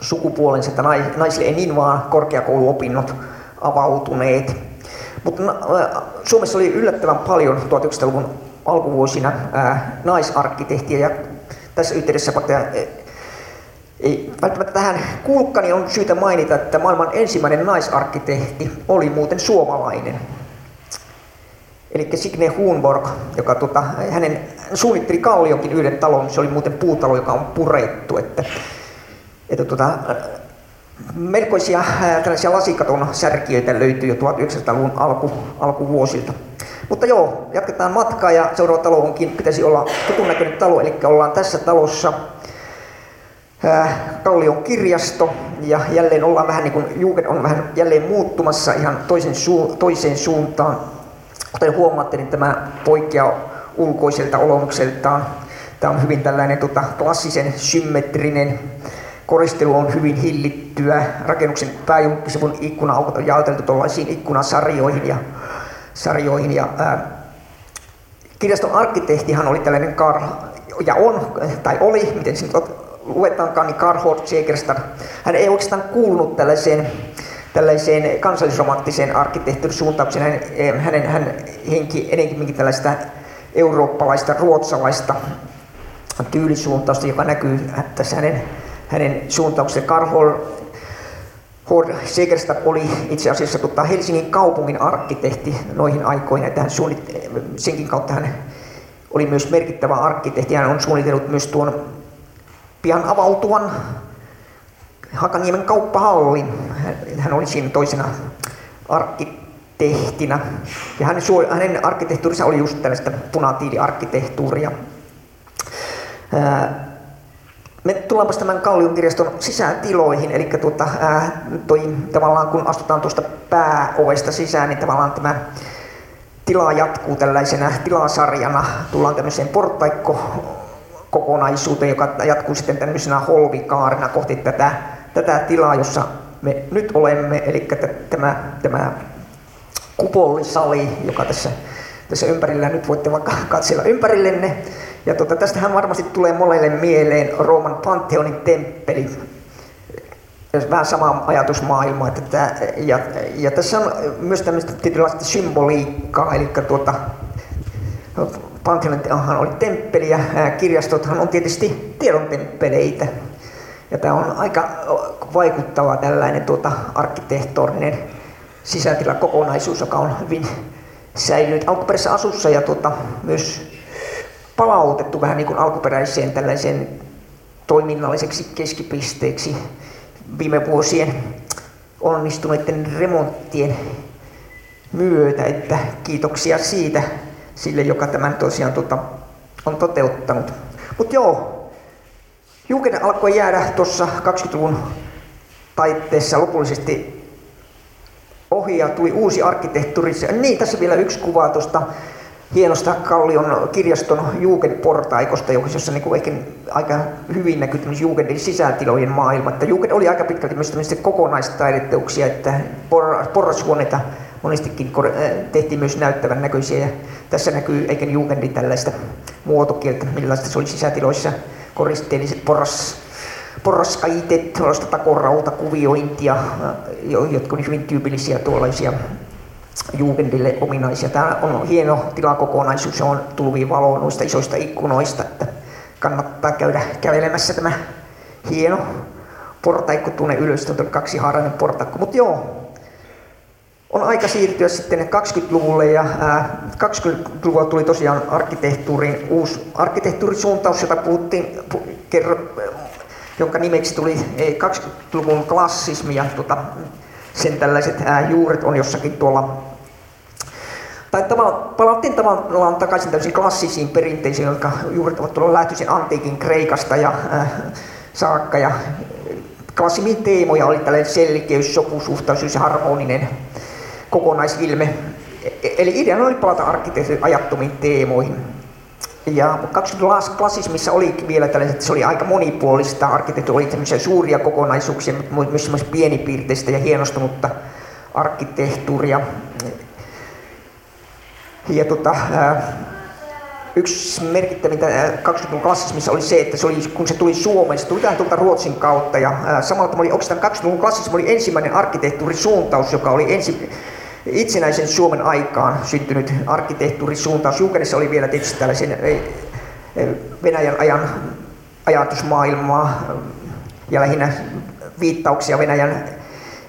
sukupuolensa, että naisille ei niin vaan korkeakouluopinnot avautuneet. Mutta Suomessa oli yllättävän paljon 1900-luvun alkuvuosina naisarkkitehtiä ja tässä yhteydessä ei välttämättä tähän kuulukka, niin on syytä mainita, että maailman ensimmäinen naisarkkitehti oli muuten suomalainen. Eli Signe Huunborg, joka tota, hänen suunnitteli Kallionkin yhden talon, se oli muuten puutalo, joka on purettu. Että että tuota, melkoisia tällaisia lasikaton särkiöitä löytyy jo 1900-luvun alku, alkuvuosilta. Mutta joo, jatketaan matkaa ja seuraava talo onkin, pitäisi olla tutun näköinen talo, eli ollaan tässä talossa Kallion kirjasto ja jälleen ollaan vähän niin kuin on vähän jälleen muuttumassa ihan toisen su- toiseen suuntaan. Kuten huomaatte, niin tämä poikkeaa ulkoiselta olomukseltaan. Tämä on hyvin tällainen tota, klassisen symmetrinen Koristelu on hyvin hillittyä. Rakennuksen pääjulkisivun ikkuna-aukot on jaoteltu tuollaisiin ikkunasarjoihin ja, sarjoihin. Ja, ää, kirjaston arkkitehtihan oli tällainen Karl, ja on, tai oli, miten se nyt luetaankaan, niin Karl Hort. Hän ei oikeastaan kuulunut tällaiseen, tällaiseen kansallisromanttiseen arkkitehtuurisuuntaukseen. Hän, hänen, hän henki enemmänkin tällaista eurooppalaista, ruotsalaista tyylisuuntausta, joka näkyy tässä hänen hänen suuntauksensa. Karl Hord Segerstad oli itse asiassa tota, Helsingin kaupungin arkkitehti noihin aikoihin, että hän senkin kautta hän oli myös merkittävä arkkitehti. Hän on suunnitellut myös tuon pian avautuvan Hakaniemen kauppahallin. Hän oli siinä toisena arkkitehtinä. Ja hänen, hänen arkkitehtuurinsa oli just tällaista punatiiliarkkitehtuuria. Me tullaanpa tämän Kallion kirjaston sisätiloihin, eli tuota, ää, toi, tavallaan kun astutaan tuosta pääovesta sisään, niin tavallaan tämä tila jatkuu tällaisena tilasarjana. Tullaan tämmöiseen portaikko kokonaisuuteen, joka jatkuu sitten tämmöisenä holvikaarina kohti tätä, tätä tilaa, jossa me nyt olemme, eli tämä, tämä kupollisali, joka tässä, tässä ympärillä, nyt voitte vaikka katsella ympärillenne, ja tota, tästähän varmasti tulee monelle mieleen Rooman Pantheonin temppeli. Vähän sama ajatusmaailma. Että tämä, ja, ja tässä on myös tämmöistä tietynlaista symboliikkaa, eli tuota, Pantheonhan oli temppeli ja kirjastothan on tietysti tiedon temppeleitä. Ja tämä on aika vaikuttava tällainen tuota, arkkitehtorinen sisätilakokonaisuus, joka on hyvin säilynyt alkuperäisessä asussa ja tuota, myös palautettu vähän niin kuin alkuperäiseen tällaiseen toiminnalliseksi keskipisteeksi viime vuosien onnistuneiden remonttien myötä, että kiitoksia siitä sille, joka tämän tosiaan tota, on toteuttanut. Mutta joo, Jugend alkoi jäädä tuossa 20-luvun taitteessa lopullisesti ohi ja tuli uusi arkkitehtuuri. Niin, tässä vielä yksi kuva tuosta hienosta Kallion kirjaston Jugendportaikosta, jossa niin kuin ehkä aika hyvin näkyy Jugendin sisätilojen maailma. Että Jugend oli aika pitkälti myös kokonaistaideteoksia, että porrashuoneita monestikin äh, tehtiin myös näyttävän näköisiä. Ja tässä näkyy eikä Jugendin tällaista muotokieltä, millaista se oli sisätiloissa koristeelliset porras, porraskaitet, tuollaista takorautakuviointia, äh, jotka ovat hyvin tyypillisiä tuollaisia Jugendille ominaisia. Tämä on hieno tilakokonaisuus, se on tulvi valo noista isoista ikkunoista, että kannattaa käydä kävelemässä tämä hieno portaikko tuonne ylös, on kaksi haarainen portaikko. Mutta joo, on aika siirtyä sitten 20-luvulle ja 20-luvulla tuli tosiaan arkkitehtuurin uusi arkkitehtuurisuuntaus, jota puhuttiin, jonka nimeksi tuli 20-luvun klassismi ja tuota, sen tällaiset juuret on jossakin tuolla tai tavallaan, palattiin tavallaan takaisin täysin klassisiin perinteisiin, jotka juuret ovat tuolla lähtöisin antiikin Kreikasta ja äh, saakka. Ja klassimin teemoja oli tällainen selkeys, sopusuhtaisuus ja harmoninen kokonaisilme. E-, eli ideana oli palata arkkitehtuurin ajattomiin teemoihin. Ja 20 klassismissa oli vielä tällaiset, se oli aika monipuolista, arkkitehtuuri oli tämmöisiä suuria kokonaisuuksia, mutta myös pienipiirteistä ja hienostunutta arkkitehtuuria. Ja tota, yksi merkittävintä 20-luvun klassismissa oli se, että se oli, kun se tuli Suomeen, se tuli tähän tuolta Ruotsin kautta. Ja samalla oli oikeastaan 20-luvun klassismi oli ensimmäinen arkkitehtuurisuuntaus, joka oli ensi, itsenäisen Suomen aikaan syntynyt arkkitehtuurisuuntaus. Juukenissa oli vielä tietysti tällaisen Venäjän ajan ajatusmaailmaa ja lähinnä viittauksia Venäjän,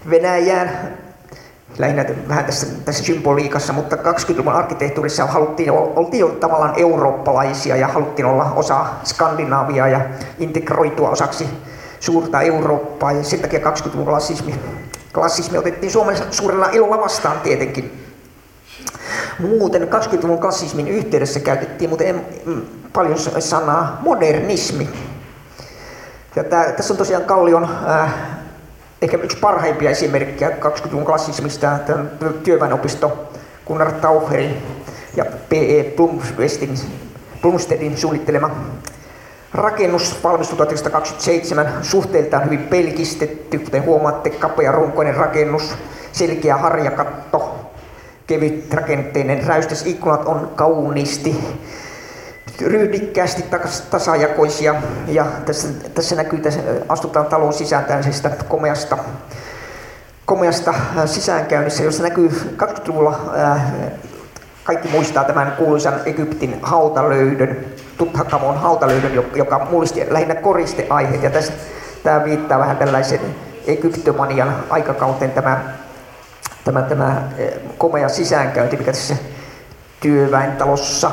Venäjään, lähinnä vähän tässä, tässä symboliikassa, mutta 20-luvun arkkitehtuurissa haluttiin, oltiin jo tavallaan eurooppalaisia ja haluttiin olla osa Skandinaaviaa ja integroitua osaksi suurta Eurooppaa ja sen takia 20-luvun klassismi Klassismi otettiin Suomessa suurella ilolla vastaan tietenkin. Muuten 20-luvun klassismin yhteydessä käytettiin muuten paljon sanaa modernismi. Ja tää, tässä on tosiaan Kallion äh, ehkä yksi parhaimpia esimerkkejä 20-luvun klassismista, työväenopisto Gunnar Taucherin ja P.E. Blomstedin suunnittelema Rakennus valmistui 1927, suhteeltaan hyvin pelkistetty, kuten huomaatte, kapea runkoinen rakennus, selkeä harjakatto, kevyt rakenteinen räystäsikkunat on kauniisti, ryhdikkäästi tasajakoisia ja tässä, tässä näkyy, että astutaan talon sisään tällaisesta komeasta, komeasta sisäänkäynnissä, jossa näkyy 20-luvulla kaikki muistaa tämän kuuluisan Egyptin hautalöydön, Tuthakamon hautalöydön, joka mullisti lähinnä koristeaiheet. Ja tässä, tämä viittaa vähän tällaisen egyptomanian aikakauteen tämä, tämä, tämä komea sisäänkäynti, mikä tässä työväentalossa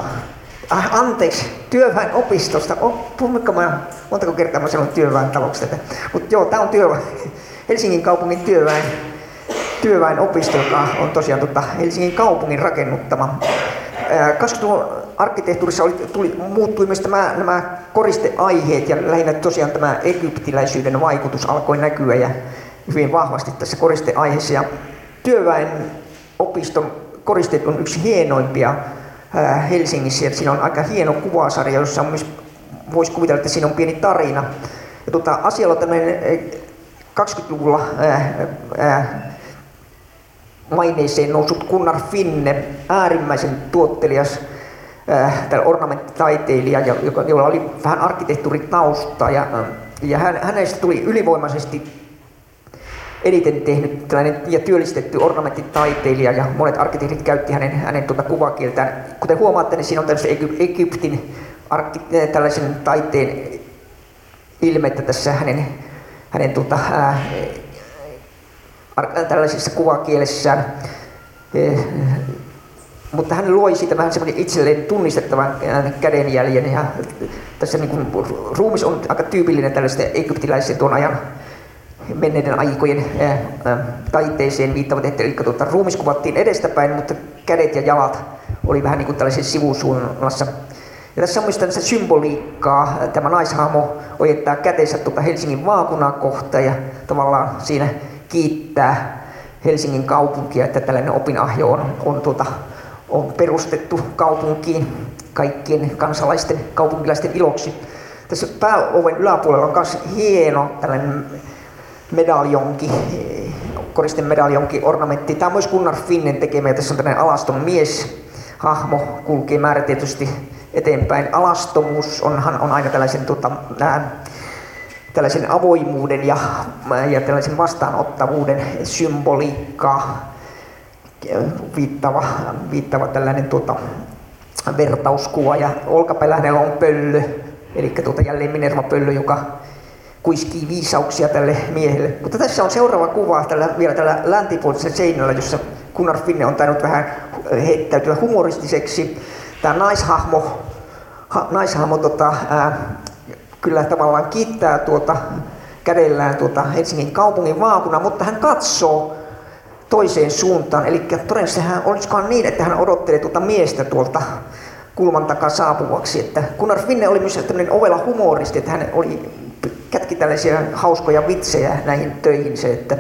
Ah, anteeksi, työväenopistosta. Oh, puhuinko mä, montako kertaa mä sanon työväentaloksi tätä. Mutta joo, tämä on työ, Helsingin kaupungin työväen työväenopisto, joka on tosiaan tota Helsingin kaupungin rakennuttama. 20 arkkitehtuurissa oli, tuli, muuttui myös tämä, nämä koristeaiheet ja lähinnä tosiaan tämä egyptiläisyyden vaikutus alkoi näkyä ja hyvin vahvasti tässä koristeaiheessa. Ja työväenopiston koristeet on yksi hienoimpia Helsingissä. Siinä on aika hieno kuvasarja, jossa on myös, voisi kuvitella, että siinä on pieni tarina. Ja tota, asialla on tämmöinen 20-luvulla ää, ää, maineeseen noussut Gunnar Finne, äärimmäisen tuottelias äh, ornamenttitaiteilija, joka, jolla oli vähän arkkitehtuuritausta ja, ja hän, hänestä tuli ylivoimaisesti eniten tehnyt ja työllistetty ornamenttitaiteilija ja monet arkkitehdit käytti hänen, hänen tuota kuvakieltään. Kuten huomaatte, niin siinä on tällaisen Egyptin arkki, äh, tällaisen taiteen ilmettä tässä hänen, hänen tuota, äh, tällaisessa kuvakielessään. Eh, mutta hän loi siitä vähän semmoinen itselleen tunnistettavan kädenjäljen. Ja tässä niin kuin, ruumis on aika tyypillinen tällaisten egyptiläisen tuon ajan menneiden aikojen taiteeseen viittavat, että eli tuota, ruumis kuvattiin edestäpäin, mutta kädet ja jalat oli vähän niin kuin tällaisen sivusuunnassa. Ja tässä on myös symboliikkaa. Tämä naishahmo ojittaa käteensä tuota Helsingin vaakunaa kohta ja tavallaan siinä kiittää Helsingin kaupunkia, että tällainen opinahjo on, on, tuota, on perustettu kaupunkiin kaikkien kansalaisten, kaupunkilaisten iloksi. Tässä pääoven yläpuolella on myös hieno tällainen medaljonki, koristen medaljonki, ornamentti. Tämä on myös Gunnar Finnen tekemä tässä on tällainen alaston mies. Hahmo kulkee määrätietoisesti eteenpäin. Alastomuus onhan on aina tällaisen, tota, nää, tällaisen avoimuuden ja, ja tällaisen vastaanottavuuden symboliikkaa viittava, viittava tällainen tuota, vertauskuva. Ja olkapäällä on pöllö, eli tuota, jälleen Minerva-pöllö, joka kuiskii viisauksia tälle miehelle. Mutta tässä on seuraava kuva tällä, vielä tällä läntipuolisella seinällä, jossa Gunnar Finne on tainnut vähän heittäytyä humoristiseksi. Tämä naishahmo, ha, naishahmo tota, ää, kyllä tavallaan kiittää tuota, kädellään tuota Helsingin kaupungin vaakuna, mutta hän katsoo toiseen suuntaan. Eli todennäköisesti hän olisikohan niin, että hän odottelee tuota miestä tuolta kulman takaa saapuvaksi. Että Gunnar Finne oli myös tämmöinen ovela humoristi, että hän oli, kätki tällaisia hauskoja vitsejä näihin töihin se, että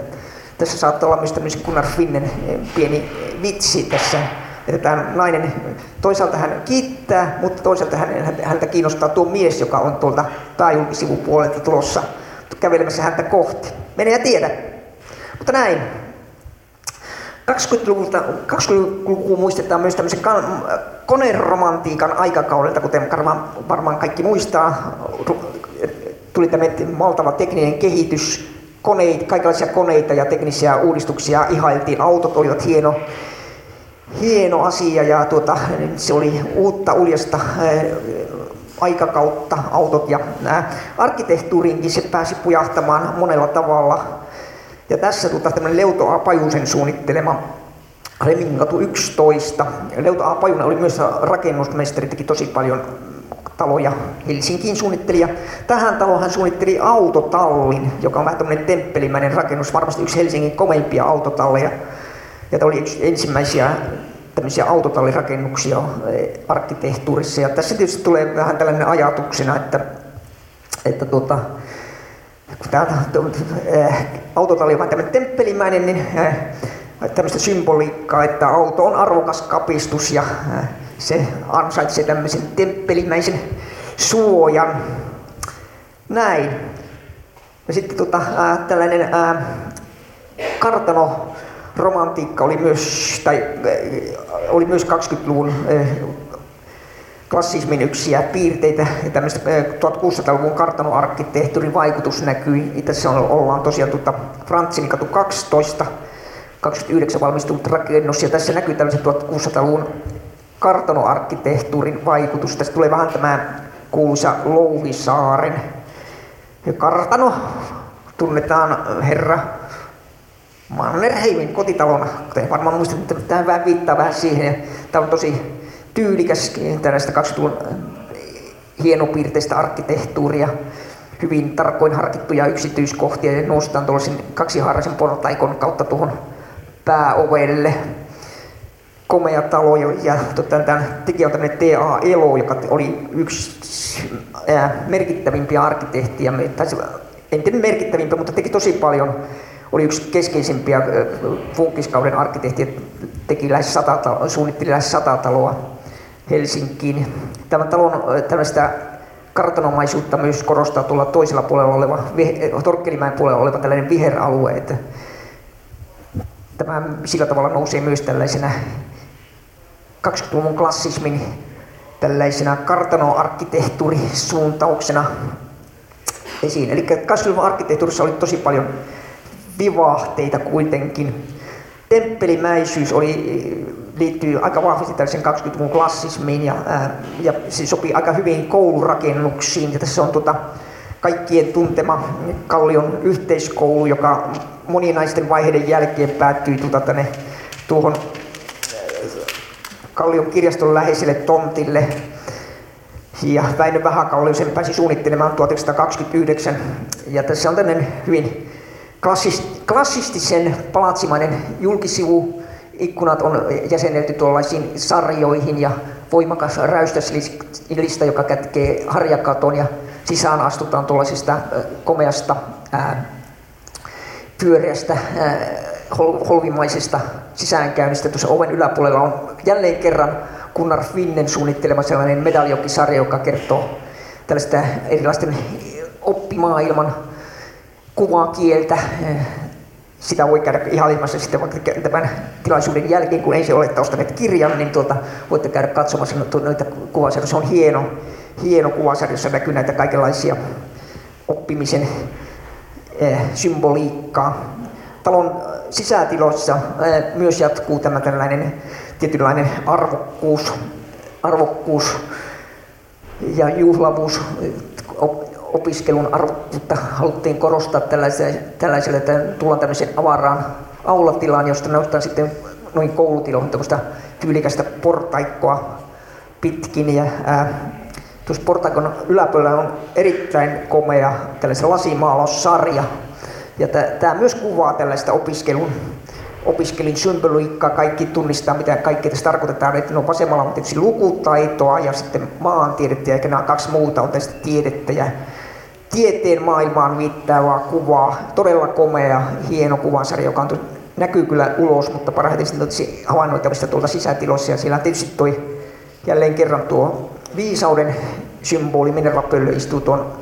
tässä saattaa olla myös Gunnar Finnen eh, pieni vitsi tässä että tämä nainen toisaalta hän kiittää, mutta toisaalta hän, häntä kiinnostaa tuo mies, joka on tuolta pääjulkisivupuolelta tulossa kävelemässä häntä kohti. Mene ja tiedä. Mutta näin. 20-luvulta, 20-luku muistetaan myös tämmöisen koneromantiikan aikakaudelta, kuten varmaan kaikki muistaa. Tuli tämä valtava tekninen kehitys, koneita, kaikenlaisia koneita ja teknisiä uudistuksia ihailtiin. Autot olivat hieno, hieno asia ja tuota, se oli uutta uljasta aikakautta, autot ja nämä arkkitehtuuriinkin se pääsi pujahtamaan monella tavalla. Ja tässä tuota, tämmöinen Leuto A. Pajusen suunnittelema Remingatu 11. Leuto A. Pajunen oli myös rakennusmestari, teki tosi paljon taloja Helsinkiin suunnittelija. Tähän taloon hän suunnitteli autotallin, joka on vähän tämmöinen temppelimäinen rakennus, varmasti yksi Helsingin komeimpia autotalleja. Ja tämä oli yksi ensimmäisiä tämmöisiä autotallirakennuksia eh, arkkitehtuurissa. Ja tässä tietysti tulee vähän tällainen ajatuksena, että, että tuota, kun tämä äh, autotalli on vähän tämmöinen temppelimäinen, niin äh, tämmöistä symboliikkaa, että auto on arvokas kapistus ja äh, se ansaitsee tämmöisen temppelimäisen suojan. Näin. Ja sitten tota, äh, tällainen äh, kartano romantiikka oli myös, tai, äh, oli myös 20-luvun äh, klassismin yksiä piirteitä ja tämmöistä 1600-luvun äh, kartanoarkkitehtuurin vaikutus näkyi. Tässä on, ollaan tosiaan tuota Frantzin katu 12, 29 valmistunut rakennus ja tässä näkyy tämmöisen 1600-luvun kartanoarkkitehtuurin vaikutus. Tästä tulee vähän tämä kuuluisa Louhisaaren kartano. Tunnetaan herra Mannerheimin kotitalona, kuten varmaan muistatte, että tämä vähän viittaa vähän siihen. Tämä on tosi tyylikäs tällaista 20-luvun hienopiirteistä arkkitehtuuria, hyvin tarkoin harkittuja yksityiskohtia ja noustaan tuollaisen kaksihaaraisen portaikon kautta tuohon pääovelle. Komea talo ja tota, tämän tekijä on tämmöinen T.A. Elo, joka oli yksi ää, merkittävimpiä arkkitehtiä, tai en tiedä merkittävimpiä, mutta teki tosi paljon oli yksi keskeisimpiä funkiskauden arkkitehtiä, teki lähes sata suunnitteli lähes sata taloa Helsinkiin. Tämän talon tällaista kartanomaisuutta myös korostaa tuolla toisella puolella oleva, Torkkelimäen puolella oleva tällainen viheralue, että tämä sillä tavalla nousee myös tällaisena 20-luvun klassismin tällaisena kartanoarkkitehtuurisuuntauksena esiin. Eli 20-luvun arkkitehtuurissa oli tosi paljon vivahteita kuitenkin. Temppelimäisyys oli, liittyy aika vahvasti tällaisen 20-luvun klassismiin ja, ää, ja se sopii aika hyvin koulurakennuksiin. Ja tässä on tuota, kaikkien tuntema Kallion yhteiskoulu, joka moninaisten vaiheiden jälkeen päättyi tuota tänne, tuohon Kallion kirjaston läheiselle tontille. Ja Väinö Vähäkallio sen pääsi suunnittelemaan 1929. Ja tässä on tämmöinen hyvin klassistisen palatsimainen julkisivu. Ikkunat on jäsennelty tuollaisiin sarjoihin ja voimakas räystäslista, joka kätkee harjakaton ja sisään astutaan tuollaisesta komeasta ää, pyöreästä ää, holvimaisesta sisäänkäynnistä. Tuossa oven yläpuolella on jälleen kerran Gunnar Finnen suunnittelema sellainen medaljokisarja, joka kertoo tällaista erilaisten oppimaailman kuvakieltä. Sitä voi käydä ihailemassa sitten vaikka tämän tilaisuuden jälkeen, kun ei se ole ostaneet kirjan, niin tuota, voitte käydä katsomassa noita kuvasarjoja. Se on hieno, hieno kuvasarja, jossa näkyy näitä kaikenlaisia oppimisen eh, symboliikkaa. Talon sisätiloissa eh, myös jatkuu tämä tällainen tietynlainen arvokkuus, arvokkuus ja juhlavuus opiskelun arvokkuutta haluttiin korostaa tällaiselle, tällaiselle että tullaan tämmöiseen avaraan aulatilaan, josta noustaan sitten noin koulutiloihin tämmöistä tyylikästä portaikkoa pitkin. Ja, ää, tuossa portaikon yläpuolella on erittäin komea tällaisen lasimaalaussarja. Ja tämä myös kuvaa tällaista opiskelun opiskelin symboliikkaa, kaikki tunnistaa, mitä kaikki tässä tarkoitetaan. Että no vasemmalla on tietysti lukutaitoa ja sitten maantiedettä ja nämä kaksi muuta on tästä tiedettä. Ja tieteen maailmaan viittaavaa kuvaa, todella komea, hieno kuvasarja, joka on näkyy kyllä ulos, mutta parhaiten sitten havainnoitavista tuolta sisätiloissa. Ja siellä tietysti toi jälleen kerran tuo viisauden symboli, Minerva-pöllö istuu tuon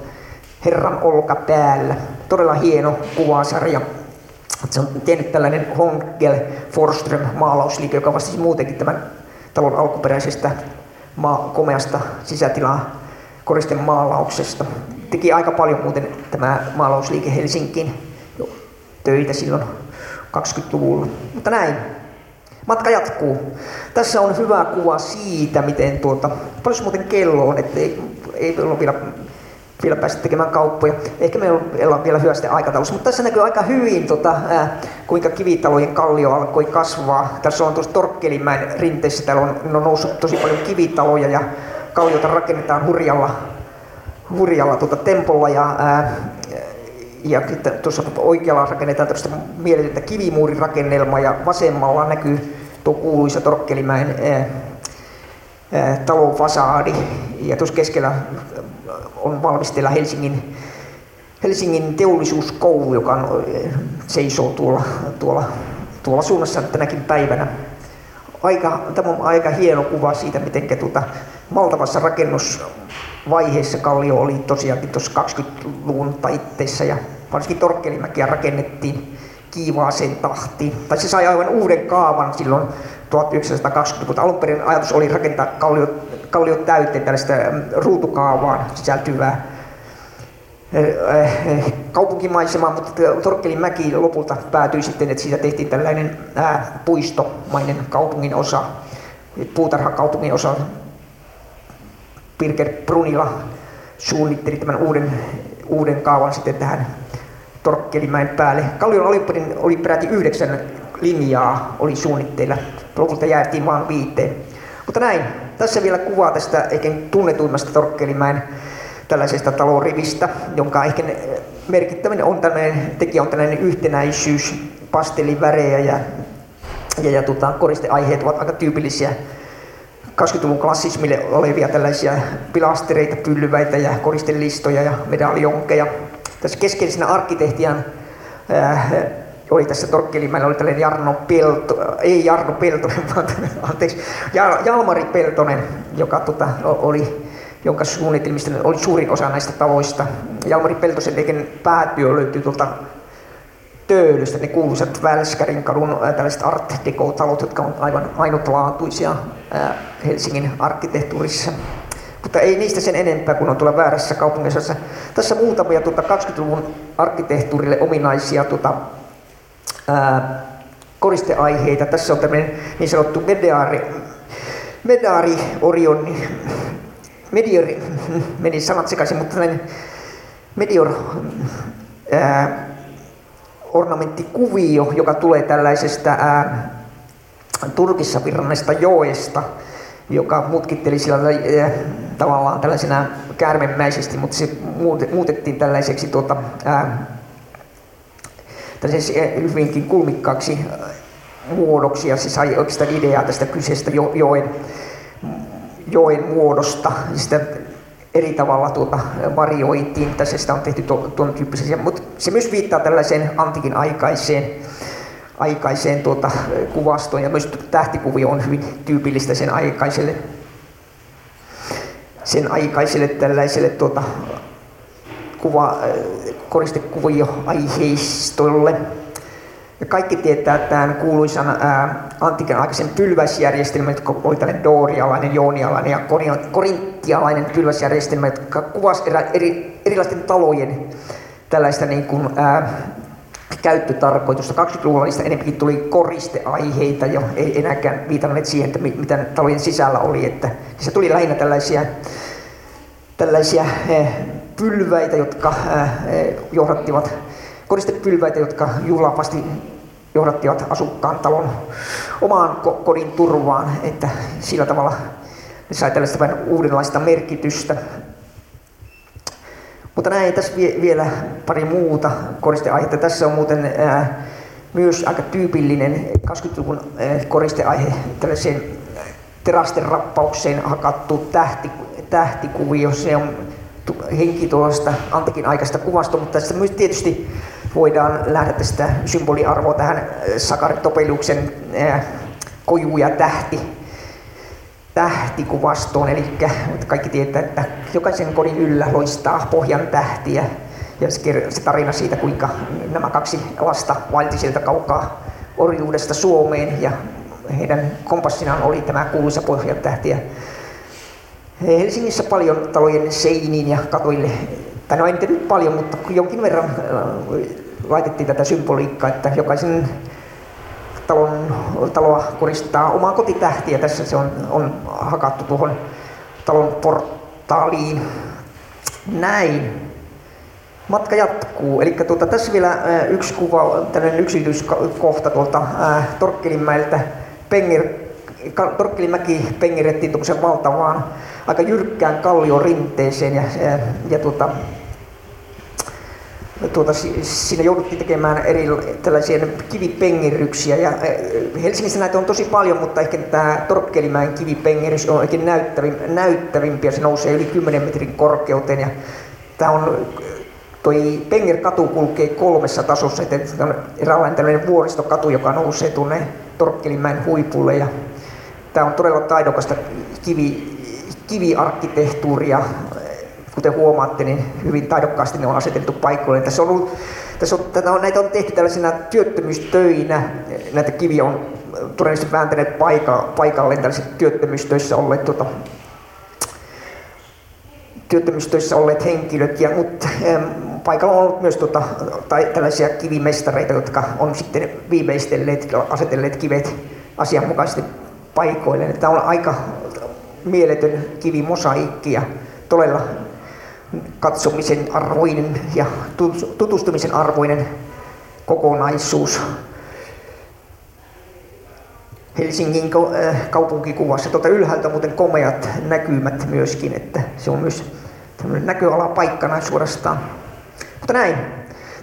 Herran olka päällä. Todella hieno kuvasarja. Se on tehnyt tällainen Hongel Forström maalausliike, joka vastasi muutenkin tämän talon alkuperäisestä maa, komeasta sisätilaa koristen maalauksesta. Teki aika paljon muuten tämä maalausliike Helsinkiin jo töitä silloin 20-luvulla. Mutta näin. Matka jatkuu. Tässä on hyvä kuva siitä, miten tuota, paljon muuten kello on, ettei ei ole vielä vielä päästä tekemään kauppoja. Ehkä me ollaan vielä hyvästä aikataulussa, mutta tässä näkyy aika hyvin, tota, kuinka kivitalojen kallio alkoi kasvaa. Tässä on tuossa Torkkelimäen rinteessä, täällä on, on noussut tosi paljon kivitaloja ja kalliota rakennetaan hurjalla, hurjalla tuota tempolla ja, ää, ja tuossa oikealla rakennetaan tällaista mieletöntä kivimuurirakennelmaa ja vasemmalla näkyy tuo kuuluisa Torkkelimäen ää, talon fasaadi ja tuossa keskellä on valmistella Helsingin, Helsingin teollisuuskoulu, joka on, seisoo tuolla, tuolla, tuolla suunnassa tänäkin päivänä. Aika, tämä on aika hieno kuva siitä, miten tuota, valtavassa rakennusvaiheessa Kallio oli tosiaankin tuossa 20-luvun taitteessa ja varsinkin Torkkelimäkiä rakennettiin kiivaaseen tahtiin. Tai se sai aivan uuden kaavan silloin 1920-luvulta. Alun perin ajatus oli rakentaa Kallio kallio täyteen tällaista mm, ruutukaavaan sisältyvää eh, eh, kaupunkimaisemaa, mutta Torkkelin mäki lopulta päätyi sitten, että siitä tehtiin tällainen puistomainen kaupungin osa, puutarhakaupungin osa. Birger Brunila suunnitteli tämän uuden, uuden kaavan sitten tähän Torkkelimäen päälle. Kallion alipodin oli peräti yhdeksän linjaa oli suunnitteilla. Lopulta jäätiin vain viiteen. Mutta näin, tässä vielä kuvaa tästä ehkä tunnetuimmasta Torkkelimäen tällaisesta talorivistä, jonka ehkä merkittävin on tällainen, tekijä on tällainen yhtenäisyys, pastellivärejä ja, ja, ja tota, koristeaiheet ovat aika tyypillisiä 20-luvun klassismille olevia tällaisia pilastereita, pyllyväitä ja koristelistoja ja medaljonkeja. Tässä keskeisenä arkkitehtian oli tässä Torkkelimäellä oli tällainen Jarno Pelto, ei Jarno Peltonen, vaan anteeksi, Jalmari Peltonen, joka tota, oli, jonka suunnitelmista oli suurin osa näistä tavoista. Jalmari Peltosen tekemän päätyö löytyy tuolta Töölöstä, ne kuuluisat Välskärin kadun tällaiset art deco-talot, jotka on aivan ainutlaatuisia Helsingin arkkitehtuurissa. Mutta ei niistä sen enempää, kun on tuolla väärässä kaupungissa. Tässä muutamia tuota 20-luvun arkkitehtuurille ominaisia tuota, koristeaiheita. Tässä on tämmöinen niin sanottu medaari, medaari Orion, mediori, meni sanat sekaisin, mutta tämmöinen medior ää, ornamenttikuvio, joka tulee tällaisesta ää, Turkissa virranneesta joesta, joka mutkitteli sillä ää, tavallaan tällaisena käärmemäisesti, mutta se muutettiin tällaiseksi tuota, ää, hyvinkin kulmikkaaksi äh, muodoksi ja se sai oikeastaan ideaa tästä kyseisestä jo, joen, joen muodosta. Sitä eri tavalla tuota varioitiin, tässä sitä on tehty tuon tyyppisiä, mutta se myös viittaa tällaiseen antikin aikaiseen, aikaiseen tuota, kuvastoon ja myös tähtikuvio on hyvin tyypillistä sen aikaiselle, sen aikaiselle tällaiselle tuota, kuva, koristekuvio aiheistolle. Ja kaikki tietää tämän kuuluisan ää, antiikan aikaisen pylväsjärjestelmän, jotka oli tällainen doorialainen, joonialainen ja korinttialainen pylväsjärjestelmä, jotka kuvasi eri, eri, erilaisten talojen tällaista niin kuin, ää, käyttötarkoitusta. 20-luvulla niistä enemmänkin tuli koristeaiheita jo, ei enääkään viitanneet siihen, että mitä talojen sisällä oli. Että se tuli lähinnä tällaisia, tällaisia pylväitä, jotka johdattivat koristepylväitä, jotka juhlapasti johdattivat asukkaan talon omaan kodin turvaan, että sillä tavalla ne sai tällaista vähän uudenlaista merkitystä. Mutta näin tässä vielä pari muuta koristeaihetta. Tässä on muuten ää, myös aika tyypillinen 20-luvun koristeaihe, tällaiseen terasten rappaukseen hakattu tähti, tähtikuvio. Se on henki tuosta antikin aikaista kuvasta, mutta tässä myös tietysti voidaan lähteä tästä symboliarvoa tähän äh, Sakaritopeliuksen äh, koju ja tähti, tähtikuvastoon. Eli kaikki tietää, että jokaisen kodin yllä loistaa pohjan tähtiä. Ja se tarina siitä, kuinka nämä kaksi lasta vaelti sieltä kaukaa orjuudesta Suomeen ja heidän kompassinaan oli tämä kuuluisa pohjan tähti. Helsingissä paljon talojen seiniin ja katoille tai no en nyt paljon, mutta jonkin verran äh, laitettiin tätä symboliikkaa, että jokaisen talon, taloa koristaa omaa kotitähtiä. Tässä se on, on hakattu tuohon talon portaaliin. Näin. Matka jatkuu. Eli tuota, tässä vielä äh, yksi kuva, tällainen yksityiskohta tuolta äh, Torkkelinmäeltä. Penger, Torkkelinmäki pengerettiin tuollaisen valtavaan, aika jyrkkään kalliorinteeseen ja, ja, ja tuota, tuota, siinä jouduttiin tekemään eri tällaisia kivipengeryksiä. Ja Helsingissä näitä on tosi paljon, mutta ehkä tämä Torkkelimäen kivipengerys on oikein näyttävin, näyttävimpiä. Se nousee yli 10 metrin korkeuteen. Ja tämä on, toi Penger-katu kulkee kolmessa tasossa. Että on eräänlainen tällainen vuoristokatu, joka nousee tuonne Torkkelimäen huipulle. Ja tämä on todella taidokasta kivi, kiviarkkitehtuuria kuten huomaatte, niin hyvin taidokkaasti ne on asetettu paikoille. Tässä on ollut, tässä on, tätä on, näitä on tehty tällaisina työttömyystöinä. Näitä kiviä on todennäköisesti vääntäneet paika, paikalleen tällaiset työttömyystöissä olleet tuota, työttömyystöissä olleet henkilöt, ja, mutta paikalla on ollut myös tuota, tai tällaisia kivimestareita, jotka on sitten viimeistelleet, asetelleet kivet asianmukaisesti paikoilleen. Tämä on aika mieletön kivimosaikki ja todella katsomisen arvoinen ja tutustumisen arvoinen kokonaisuus. Helsingin äh, kaupunkikuvassa tuolta ylhäältä muuten komeat näkymät myöskin, että se on myös näköalapaikkana suorastaan. Mutta näin.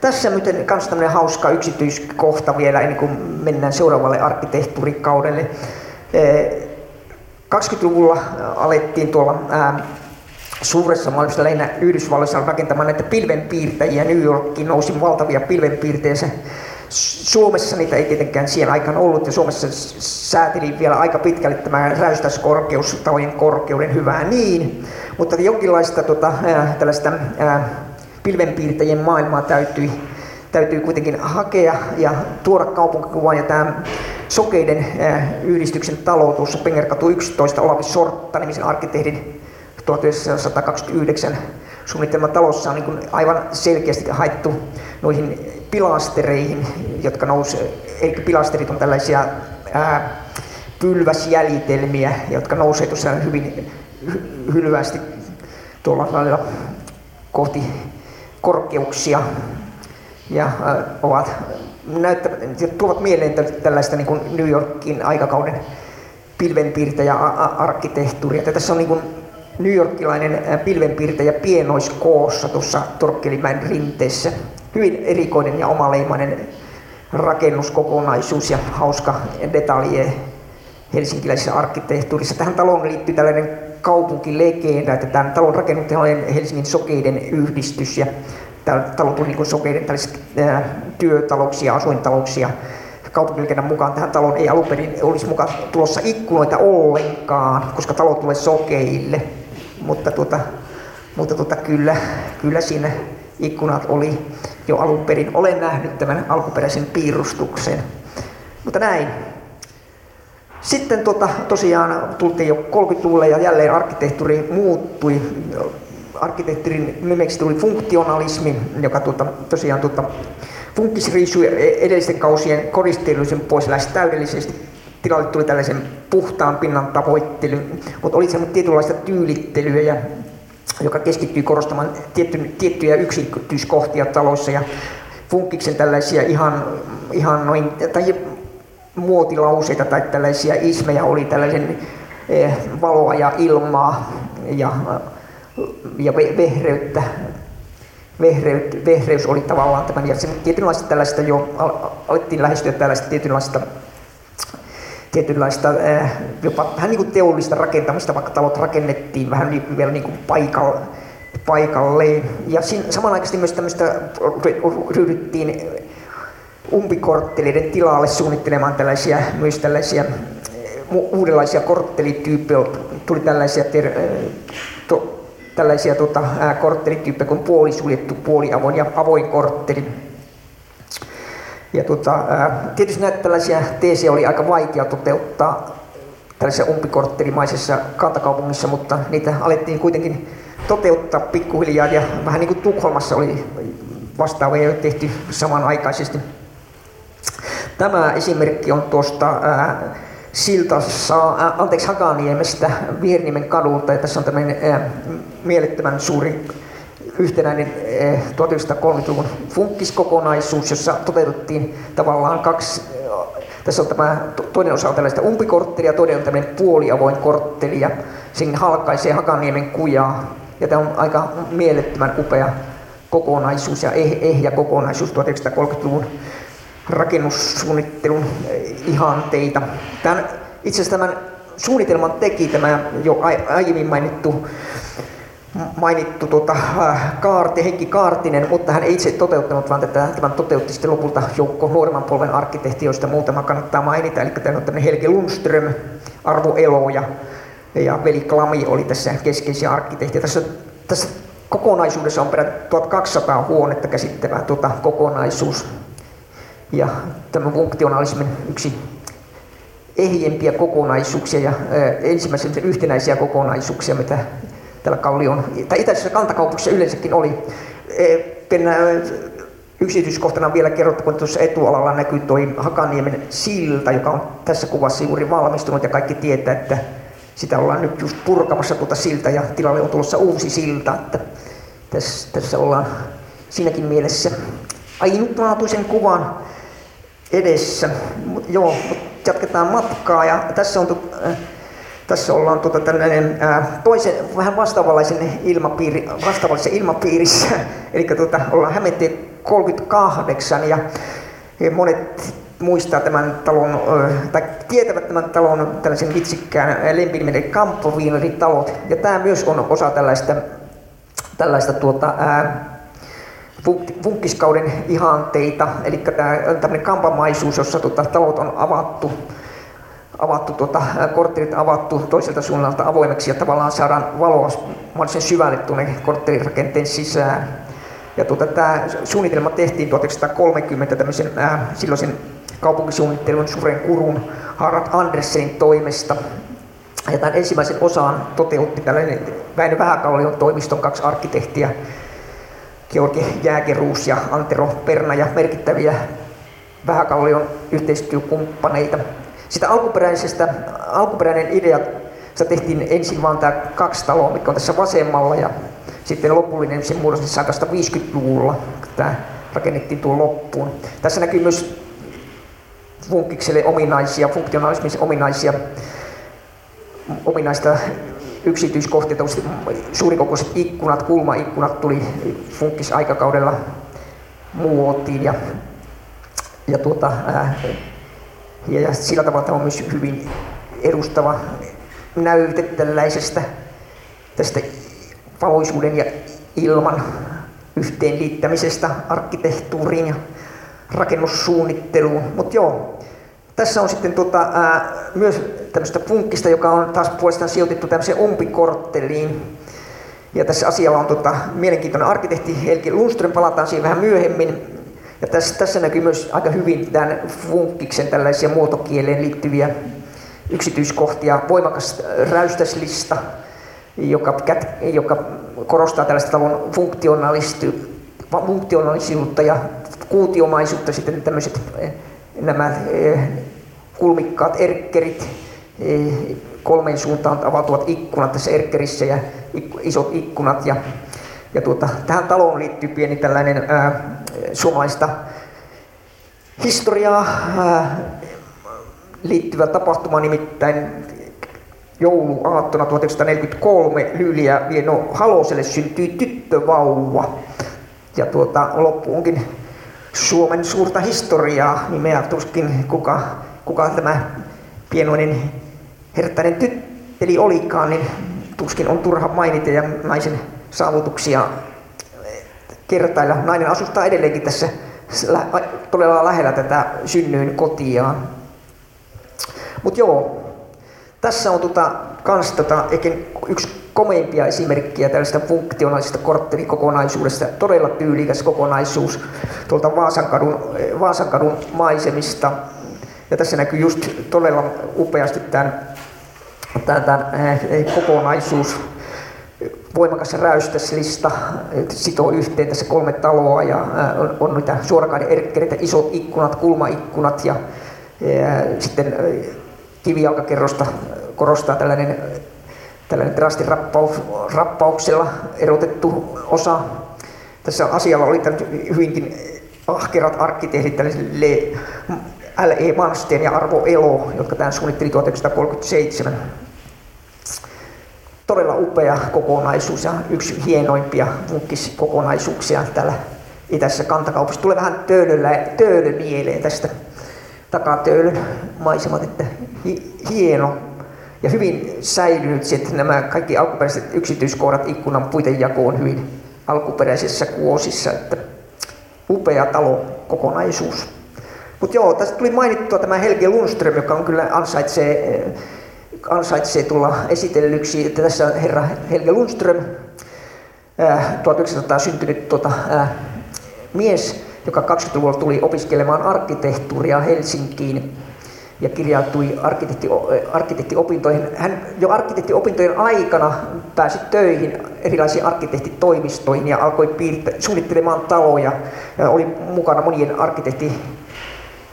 Tässä miten myös tämmöinen hauska yksityiskohta vielä ennen kuin mennään seuraavalle arkkitehtuurikaudelle. 20-luvulla äh, alettiin tuolla suuressa maailmassa lähinnä Yhdysvalloissa rakentamaan näitä pilvenpiirtäjiä. New Yorkiin nousi valtavia pilvenpiirtejä. Suomessa niitä ei tietenkään siihen aikaan ollut ja Suomessa sääteli vielä aika pitkälle tämä räystäiskorkeus, talojen korkeuden hyvää niin, mutta jonkinlaista tota, ää, tällaista ää, pilvenpiirtäjien maailmaa täytyi, täytyy kuitenkin hakea ja tuoda kaupunkikuvaan ja tämä Sokeiden ää, yhdistyksen talo Pengerkatu 11 Olavi Sortta nimisen arkkitehdin 1929 suunnitelmatalossa on niin aivan selkeästi haettu noihin pilastereihin, jotka nousee, eli pilasterit on tällaisia ää, pylväsjäljitelmiä, jotka nousee tuossa hyvin hy- hylyvästi tuolla lailla kohti korkeuksia ja ää, ovat näyttävät, tuovat mieleen tällaista niin kuin New Yorkin aikakauden pilvenpiirtäjä arkkitehtuuria. Tässä on niin kuin New Yorkilainen pilvenpiirtäjä pienoiskoossa tuossa Torkkelimäen rinteessä. Hyvin erikoinen ja omaleimainen rakennuskokonaisuus ja hauska detalje helsinkiläisessä arkkitehtuurissa. Tähän taloon liittyy tällainen kaupunkilegenda, että tämän talon rakennuttaja oli Helsingin sokeiden yhdistys ja tämä talo tuli niin asuintaloksi ja kaupunkilegendan mukaan tähän taloon ei alun perin olisi mukaan tulossa ikkunoita ollenkaan, koska talo tulee sokeille. Mutta, tuota, mutta tuota, kyllä, kyllä siinä ikkunat oli jo alun perin. Olen nähnyt tämän alkuperäisen piirustuksen. Mutta näin. Sitten tuota, tosiaan tultiin jo 30-luvulle ja jälleen arkkitehtuuri muuttui. Arkkitehtuurin nimeksi tuli funktionalismi, joka tuota, tosiaan tuota, funkkisriisui edellisten kausien koristeellisen pois lähes täydellisesti. Tilalle tuli tällaisen puhtaan pinnan tavoittelu, mutta oli semmoista tietynlaista tyylittelyä, ja, joka keskittyy korostamaan tietty, tiettyjä yksityiskohtia taloissa ja funkkiksen tällaisia ihan, ihan noin, tai muotilauseita tai tällaisia ismejä oli tällaisen eh, valoa ja ilmaa ja, ja vehreyttä. Vehreys, vehreys oli tavallaan tämän, ja se tietynlaista tällaista jo alettiin lähestyä tällaista tietynlaista tietynlaista jopa vähän niin kuin teollista rakentamista, vaikka talot rakennettiin vähän niin, vielä niin kuin paikalle, paikalleen. Ja siinä, samanaikaisesti myös tämmöistä ryhdyttiin umpikortteleiden tilalle suunnittelemaan tällaisia, myös tällaisia uudenlaisia korttelityyppejä. Tuli tällaisia, ter, to, tällaisia tota, korttelityyppejä kuin puolisuljettu, puoliavoin ja avoin kortteli. Ja tota, tietysti näitä tällaisia teesejä oli aika vaikea toteuttaa tällaisessa umpikorttelimaisessa kantakaupungissa, mutta niitä alettiin kuitenkin toteuttaa pikkuhiljaa ja vähän niin kuin Tukholmassa oli vastaavia tehty samanaikaisesti. Tämä esimerkki on tuosta ää, Siltassa, ää, anteeksi Hakaniemestä Viernimen kadulta ja tässä on tämmöinen ää, mielettömän suuri yhtenäinen 1930-luvun funkkiskokonaisuus, jossa toteutettiin tavallaan kaksi tässä on tämä, toinen osa on tällaista umpikorttelia, toinen on tämmöinen puoliavoin kortteli ja sinne halkaisee Hakaniemen kujaa. Ja tämä on aika mielettömän upea kokonaisuus ja eh, ehjä kokonaisuus 1930-luvun rakennussuunnittelun eh, ihanteita. Tämän, itse asiassa tämän suunnitelman teki tämä jo aiemmin mainittu, mainittu tuota, äh, Kaarti, Heikki Kaartinen, mutta hän ei itse toteuttanut, vaan tätä, tämän toteutti sitten lopulta joukko nuoremman polven arkkitehti, joista muutama kannattaa mainita. Eli tämä on tämmöinen Helge Lundström, Arvo Elo ja, ja Veli Klami oli tässä keskeisiä arkkitehtiä. Tässä, tässä kokonaisuudessa on peräti 1200 huonetta käsittävä tuota, kokonaisuus. Ja tämä funktionalismin yksi ehjempiä kokonaisuuksia ja ensimmäisen yhtenäisiä kokonaisuuksia, mitä tällä Kallion, tai itäisessä kantakaupungissa yleensäkin oli. Pennä, yksityiskohtana vielä kerrottakoon, että tuossa etualalla näkyy tuo Hakaniemen silta, joka on tässä kuvassa juuri valmistunut ja kaikki tietää, että sitä ollaan nyt just purkamassa tuota silta ja tilalle on tulossa uusi silta. Että tässä, tässä ollaan siinäkin mielessä ainutlaatuisen kuvan edessä. Joo, jatketaan matkaa ja tässä on äh, tässä ollaan tuota tällainen ää, toisen, vähän vastaavanlaisen ilmapiiri, vastaavallisessa ilmapiirissä, [laughs] eli tuota, ollaan Hämeentie 38 ja, ja monet muistaa tämän talon, tai tietävät tämän talon tällaisen vitsikkään lempinimen Kampoviineritalot. Ja tämä myös on osa tällaista, tällaista tuota, ää, funkkiskauden ihanteita, eli tämä tämmöinen kampamaisuus, jossa tuota, talot on avattu, avattu tuota, korttelit avattu toiselta suunnalta avoimeksi ja tavallaan saadaan valoa mahdollisen syvälle tuonne korttelirakenteen sisään. Ja tuota, tämä suunnitelma tehtiin 1930 tämmöisen äh, silloisen kaupunkisuunnittelun Suren Kurun Harald Andersenin toimesta. Ja tämän ensimmäisen osan toteutti tällainen Väinö Vähäkallion toimiston kaksi arkkitehtiä, Georgi Jääkeruus ja Antero Perna ja merkittäviä Vähäkallion yhteistyökumppaneita. Sitä alkuperäisestä, alkuperäinen idea, se tehtiin ensin vain tämä kaksi taloa, mikä on tässä vasemmalla ja sitten lopullinen se muodostettiin 150-luvulla, kun tämä rakennettiin tuon loppuun. Tässä näkyy myös funkikselle ominaisia, funktionalismisen ominaisia ominaista yksityiskohtia, suurikokoiset ikkunat, kulmaikkunat tuli funkkisaikakaudella muotiin ja, ja, tuota, ja, ja sillä tavalla tämä on myös hyvin edustava näyte tällaisesta tästä valoisuuden ja ilman yhteenliittämisestä arkkitehtuuriin ja rakennussuunnitteluun. Mutta joo, tässä on sitten tota, ää, myös tämmöistä punkkista, joka on taas puolestaan sijoitettu tämmöiseen umpikortteliin. Ja tässä asialla on tota, mielenkiintoinen arkkitehti Helki Lundström, palataan siihen vähän myöhemmin. Ja tässä, tässä näkyy myös aika hyvin tämän funkkiksen tällaisia muotokieleen liittyviä yksityiskohtia. Voimakas räystäslista, joka, joka korostaa tällaista talon funktionaalisuutta ja kuutiomaisuutta. Sitten tämmöiset nämä eh, kulmikkaat erkkerit, eh, kolmeen suuntaan avautuvat ikkunat tässä erkkerissä ja isot ikkunat. Ja, ja tuota, tähän taloon liittyy pieni tällainen ää, suomalaista historiaa ää, liittyvä tapahtuma, nimittäin jouluaattona 1943 Lyyliä Vieno Haloselle syntyi tyttövauva. Ja tuota, loppu onkin Suomen suurta historiaa, nimeä tuskin kuka, kuka tämä pienoinen herttainen tytteli olikaan, niin tuskin on turha mainita ja naisen saavutuksia kertailla. Nainen asustaa edelleenkin tässä todella lähellä tätä synnyin kotiaan. Mutta joo, tässä on tota, kans tota, yksi komeimpia esimerkkiä tällaista funktionaalisesta korttelikokonaisuudesta. Todella tyylikäs kokonaisuus tuolta Vaasankadun, Vaasankadun maisemista. Ja tässä näkyy just todella upeasti tämän, eh, kokonaisuus. Voimakas räystäslista sitoo yhteen tässä kolme taloa ja on, on niitä suorakaiden erkkereitä, isot ikkunat, kulmaikkunat ja, ja sitten kivijalkakerrosta korostaa tällainen tällainen terastin rappauksella erotettu osa. Tässä asialla oli hyvinkin ahkerat arkkitehdit, tällaisille L.E. Mansten ja Arvo Elo, jotka tämän suunnitteli 1937. Todella upea kokonaisuus ja yksi hienoimpia kokonaisuuksia täällä itäisessä kantakaupassa. Tulee vähän töölöllä, töölö mieleen tästä takatöölön maisemat, että hieno ja hyvin säilynyt sitten nämä kaikki alkuperäiset yksityiskohdat ikkunan puitejakoon hyvin alkuperäisessä kuosissa, että upea talo kokonaisuus. Mutta joo, tästä tuli mainittua tämä Helge Lundström, joka on kyllä ansaitsee, ansaitsee tulla esitellyksi. Tässä on herra Helge Lundström, äh, 1900 syntynyt tuota, äh, mies, joka 20-luvulla tuli opiskelemaan arkkitehtuuria Helsinkiin ja kirjautui arkkitehti, arkkitehtiopintoihin. Hän jo arkkitehtiopintojen aikana pääsi töihin erilaisiin arkkitehtitoimistoihin ja alkoi piirtä, suunnittelemaan taloja. Ja oli mukana monien arkkitehti,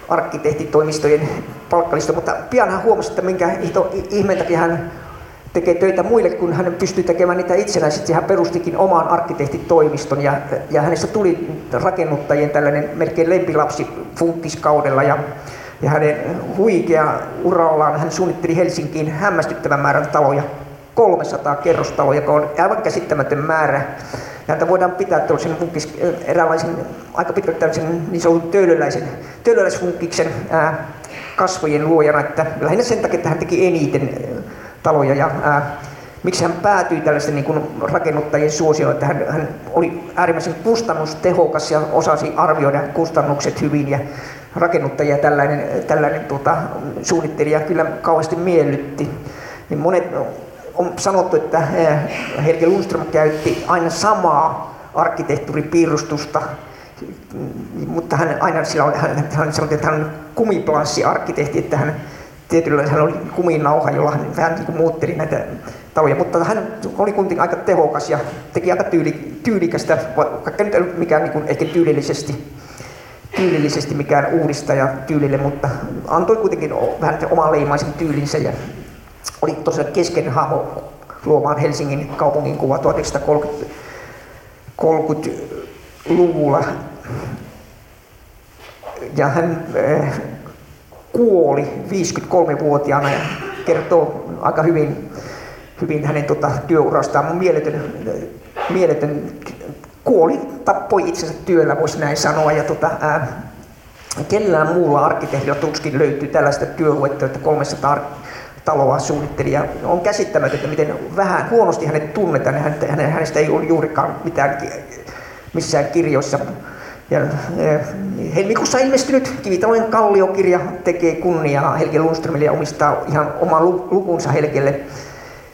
arkkitehtitoimistojen palkkalista, mutta pian hän huomasi, että minkä ihmeen takia hän tekee töitä muille, kun hän pystyi tekemään niitä itsenäisesti. Hän perustikin oman arkkitehtitoimiston ja, ja hänestä tuli rakennuttajien tällainen melkein lempilapsi funkkiskaudella. Ja ja hänen huikea urallaan hän suunnitteli Helsinkiin hämmästyttävän määrän taloja, 300 kerrostaloja, joka on aivan käsittämätön määrä. Häntä voidaan pitää tällaisen funkis, eräänlaisen, aika pitkälti tällaisen niin sanotun töölöläisen, töölöläisfunkkiksen ää, kasvojen luojana, että lähinnä sen takia, että hän teki eniten taloja ja ää, miksi hän päätyi tällaisten niin rakennuttajien suosioon, että hän, hän oli äärimmäisen kustannustehokas ja osasi arvioida kustannukset hyvin ja rakennuttajia tällainen, tällainen tuota, suunnittelija kyllä kauheasti miellytti. Niin monet on sanottu, että eh, Helge Lundström käytti aina samaa arkkitehtuuripiirustusta, mutta hän aina sillä oli, hän, sanoi, että hän on kumiplanssi-arkkitehti, että hän tietyllä hän oli kuminauha, jolla hän vähän niin kuin muutteli näitä taloja, mutta hän oli kuitenkin aika tehokas ja teki aika tyyli, tyylikästä, vaikka nyt ei mikään niin kuin ehkä tyylillisesti tyylillisesti mikään uudistaja tyylille, mutta antoi kuitenkin vähän oman leimaisen tyylinsä ja oli tosiaan kesken hahmo luomaan Helsingin kaupungin kuva 1930-luvulla. Ja hän äh, kuoli 53-vuotiaana ja kertoo aika hyvin, hyvin hänen tota, työurastaan. Mieletön, mieletön kuoli, tappoi itsensä työllä, voisi näin sanoa. Ja tota, ää, kellään muulla arkkitehdilla tuskin löytyy tällaista työluetta, että 300 taloa suunnitteli. Ja on käsittämätöntä, miten vähän huonosti hänet tunnetaan. Hänen, hänestä ei ole juurikaan mitään missään kirjoissa. Ja, ja helmikuussa ilmestynyt Kivitalojen kalliokirja tekee kunniaa Helge Lundströmille ja omistaa ihan oman lukunsa Helgelle.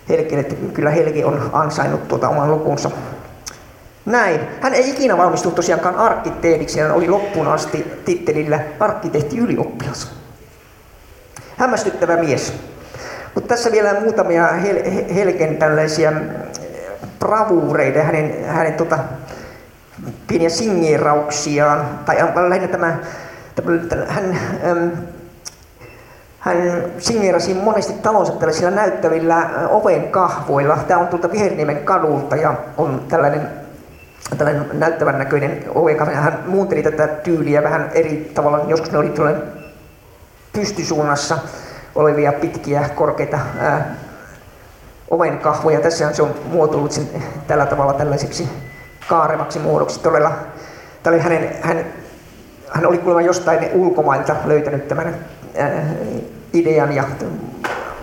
Helgelle että kyllä Helge on ansainnut tuota oman lukunsa. Näin. Hän ei ikinä valmistunut tosiaankaan arkkitehdiksi, hän oli loppuun asti tittelillä arkkitehti ylioppilas. Hämmästyttävä mies. Mutta tässä vielä muutamia Hel- Helgen tällaisia mm, bravuureita, hänen, hänen tota, pieniä singeerauksiaan, tai lähinnä tämä, tämä hän, äm, hän singeerasi monesti talonsa tällaisilla näyttävillä oven kahvoilla. Tämä on tuolta Viherniemen kadulta ja on tällainen tällainen näyttävän näköinen ovenkahvi. Hän muunteli tätä tyyliä vähän eri tavalla. Joskus ne oli pystysuunnassa olevia pitkiä, korkeita ää, ovenkahvoja. Tässä se on muotoillut sen tällä tavalla tällaiseksi kaarevaksi muodoksi. Todella, oli hänen, hän, hän oli kuulemma jostain ulkomailta löytänyt tämän ää, idean ja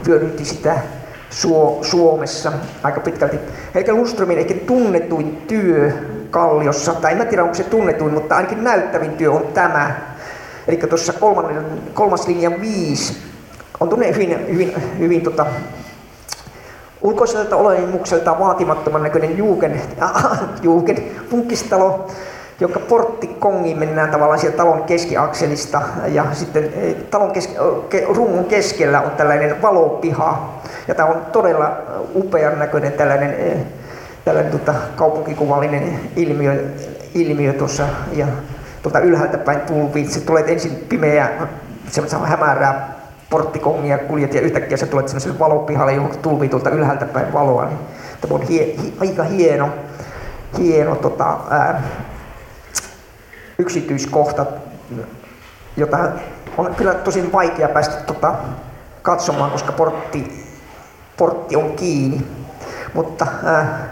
hyödynti sitä Suo, Suomessa aika pitkälti. Helge Lundströmin ehkä tunnetuin työ Kalliossa, tai en tiedä onko se tunnetuin, mutta ainakin näyttävin työ on tämä. Eli tuossa kolmas linja viisi on tunne hyvin, hyvin, hyvin tota, ulkoiselta olemukselta vaatimattoman näköinen Juuken, äh, [laughs] Juuken funkkistalo, jonka porttikongiin mennään tavallaan sieltä talon keskiakselista ja sitten eh, talon keske, rungon keskellä on tällainen valopiha. Ja tämä on todella upean näköinen tällainen, eh, tällainen tota, kaupunkikuvallinen ilmiö, ilmiö tuossa ja tuolta ylhäältä päin tulvi. Se tulee ensin pimeä, semmoista hämärää porttikongia kuljet ja yhtäkkiä sä tulet semmoiselle valopihalle, johon tulvii tuolta ylhäältä päin valoa. Niin tämä on hie, hi, aika hieno, hieno tota, ää, yksityiskohta, jota on kyllä tosi vaikea päästä tota, katsomaan, koska portti, portti on kiinni. Mutta, ää,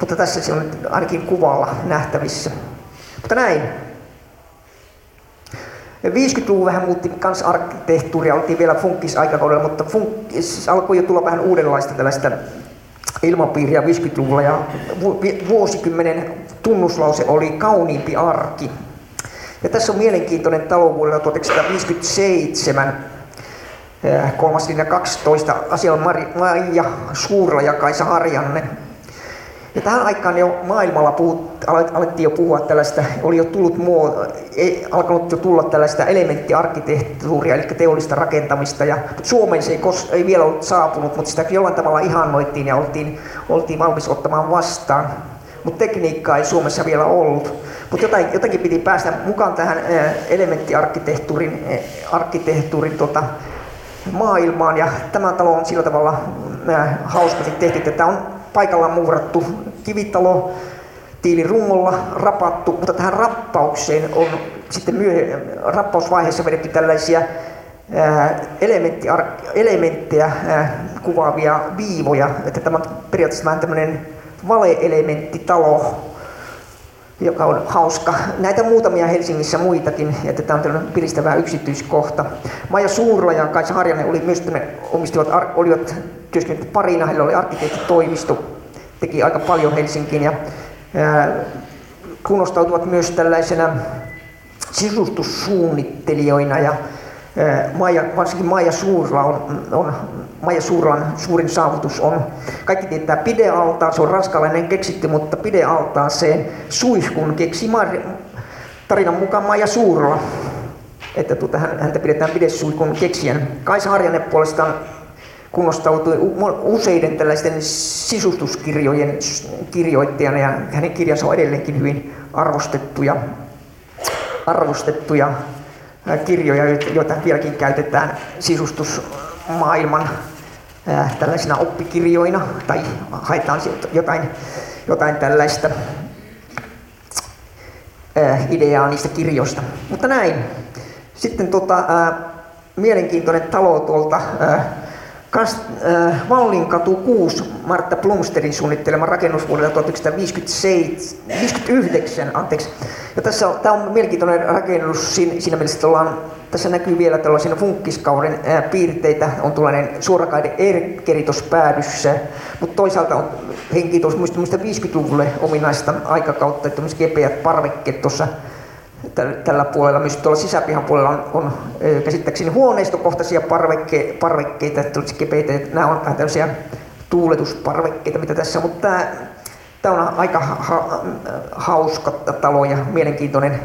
mutta tässä se on ainakin kuvalla nähtävissä. Mutta näin. 50-luvun vähän muutti kans arkkitehtuuria, oltiin vielä funkkisaikakaudella, mutta funkis alkoi jo tulla vähän uudenlaista tällaista ilmapiiriä 50-luvulla ja vuosikymmenen tunnuslause oli kauniimpi arki. Ja tässä on mielenkiintoinen talo vuodelta 1957, kolmas linja 12. Asia on Maija Suurla ja Kaisa Harjanne. Ja tähän aikaan jo maailmalla puhut, alettiin jo puhua tällaista, oli jo tullut muo, ei, alkanut jo tulla tällaista elementtiarkkitehtuuria, eli teollista rakentamista. Ja Suomeen se ei, kos, ei vielä ollut saapunut, mutta sitä jollain tavalla ihannoittiin ja oltiin, oltiin valmis ottamaan vastaan. Mutta tekniikkaa ei Suomessa vielä ollut. Mutta jotain, jotenkin piti päästä mukaan tähän elementtiarkkitehtuurin arkkitehtuurin, tota, maailmaan. Ja tämä talo on sillä tavalla hauskasti tehty, että tämä on paikallaan muurattu kivitalo tiilirungolla rapattu, mutta tähän rappaukseen on sitten myöhemmin rappausvaiheessa vedetty tällaisia elementtejä kuvaavia viivoja, että tämä on periaatteessa vähän tämmöinen valeelementtitalo, joka on hauska. Näitä muutamia Helsingissä muitakin, että tämä on tämmöinen piristävä yksityiskohta. Maija Suurla ja Kaisa Harjanne oli myös omistivat, olivat työskennellyt parina, heillä oli arkkitehtitoimisto, teki aika paljon Helsinkiin ja kunnostautuvat myös tällaisena sisustussuunnittelijoina ja Maija, varsinkin Maija Suurla on, on Maija Suurlan suurin saavutus on, kaikki tietää pidealtaan, se on ranskalainen keksitty, mutta pidealtaaseen suihkun keksi Mar- tarinan mukaan Maija Suurla. Että tuota, häntä pidetään pidesuihkun keksijän. Kaisa Harjanne puolestaan kunnostautui useiden tällaisten sisustuskirjojen kirjoittajana ja hänen kirjansa on edelleenkin hyvin arvostettuja, arvostettuja kirjoja, joita vieläkin käytetään sisustusmaailman tällaisina oppikirjoina tai haetaan jotain, jotain tällaista ideaa niistä kirjoista. Mutta näin. Sitten tota, mielenkiintoinen talo tuolta Vallinkatu 6, Martta Plumsterin suunnittelema rakennus vuodelta 1959. Anteeksi. Ja tässä on, tämä on mielenkiintoinen rakennus siinä, mielessä, että ollaan, tässä näkyy vielä tällaisia funkkiskauden ää, piirteitä. On tällainen suorakaide erkkeri tuossa päädyssä, mutta toisaalta on henki tuossa 50-luvulle ominaista aikakautta, että kepeät parvekkeet tuossa tällä puolella, myös tuolla sisäpihan puolella on, on käsittääkseni huoneistokohtaisia parvekke, parvekkeita, kepeitä, nämä on vähän tämmöisiä tuuletusparvekkeita, mitä tässä on, mutta tämä, tämä on aika ha, hauska talo ja mielenkiintoinen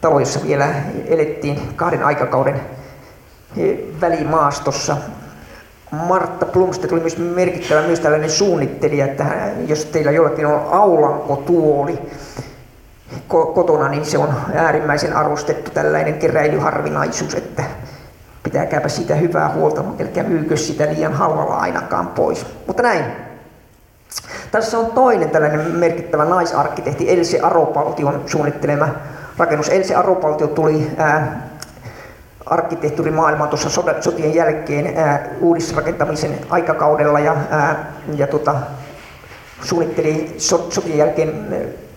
talo, jossa vielä elettiin kahden aikakauden välimaastossa. Martta Plumstedt oli myös merkittävä myös tällainen suunnittelija, että jos teillä jollakin on aulankotuoli, kotona, niin se on äärimmäisen arvostettu tällainen keräilyharvinaisuus, että pitääkääpä sitä hyvää huolta, mutta älkää myykö sitä liian halvalla ainakaan pois. Mutta näin. Tässä on toinen tällainen merkittävä naisarkkitehti, Else Aropaltion suunnittelema rakennus. Else Aropaltio tuli ää, arkkitehtuurimaailmaan tuossa sotien jälkeen ää, uudisrakentamisen aikakaudella ja, ää, ja tota, suunnitteli sotien jälkeen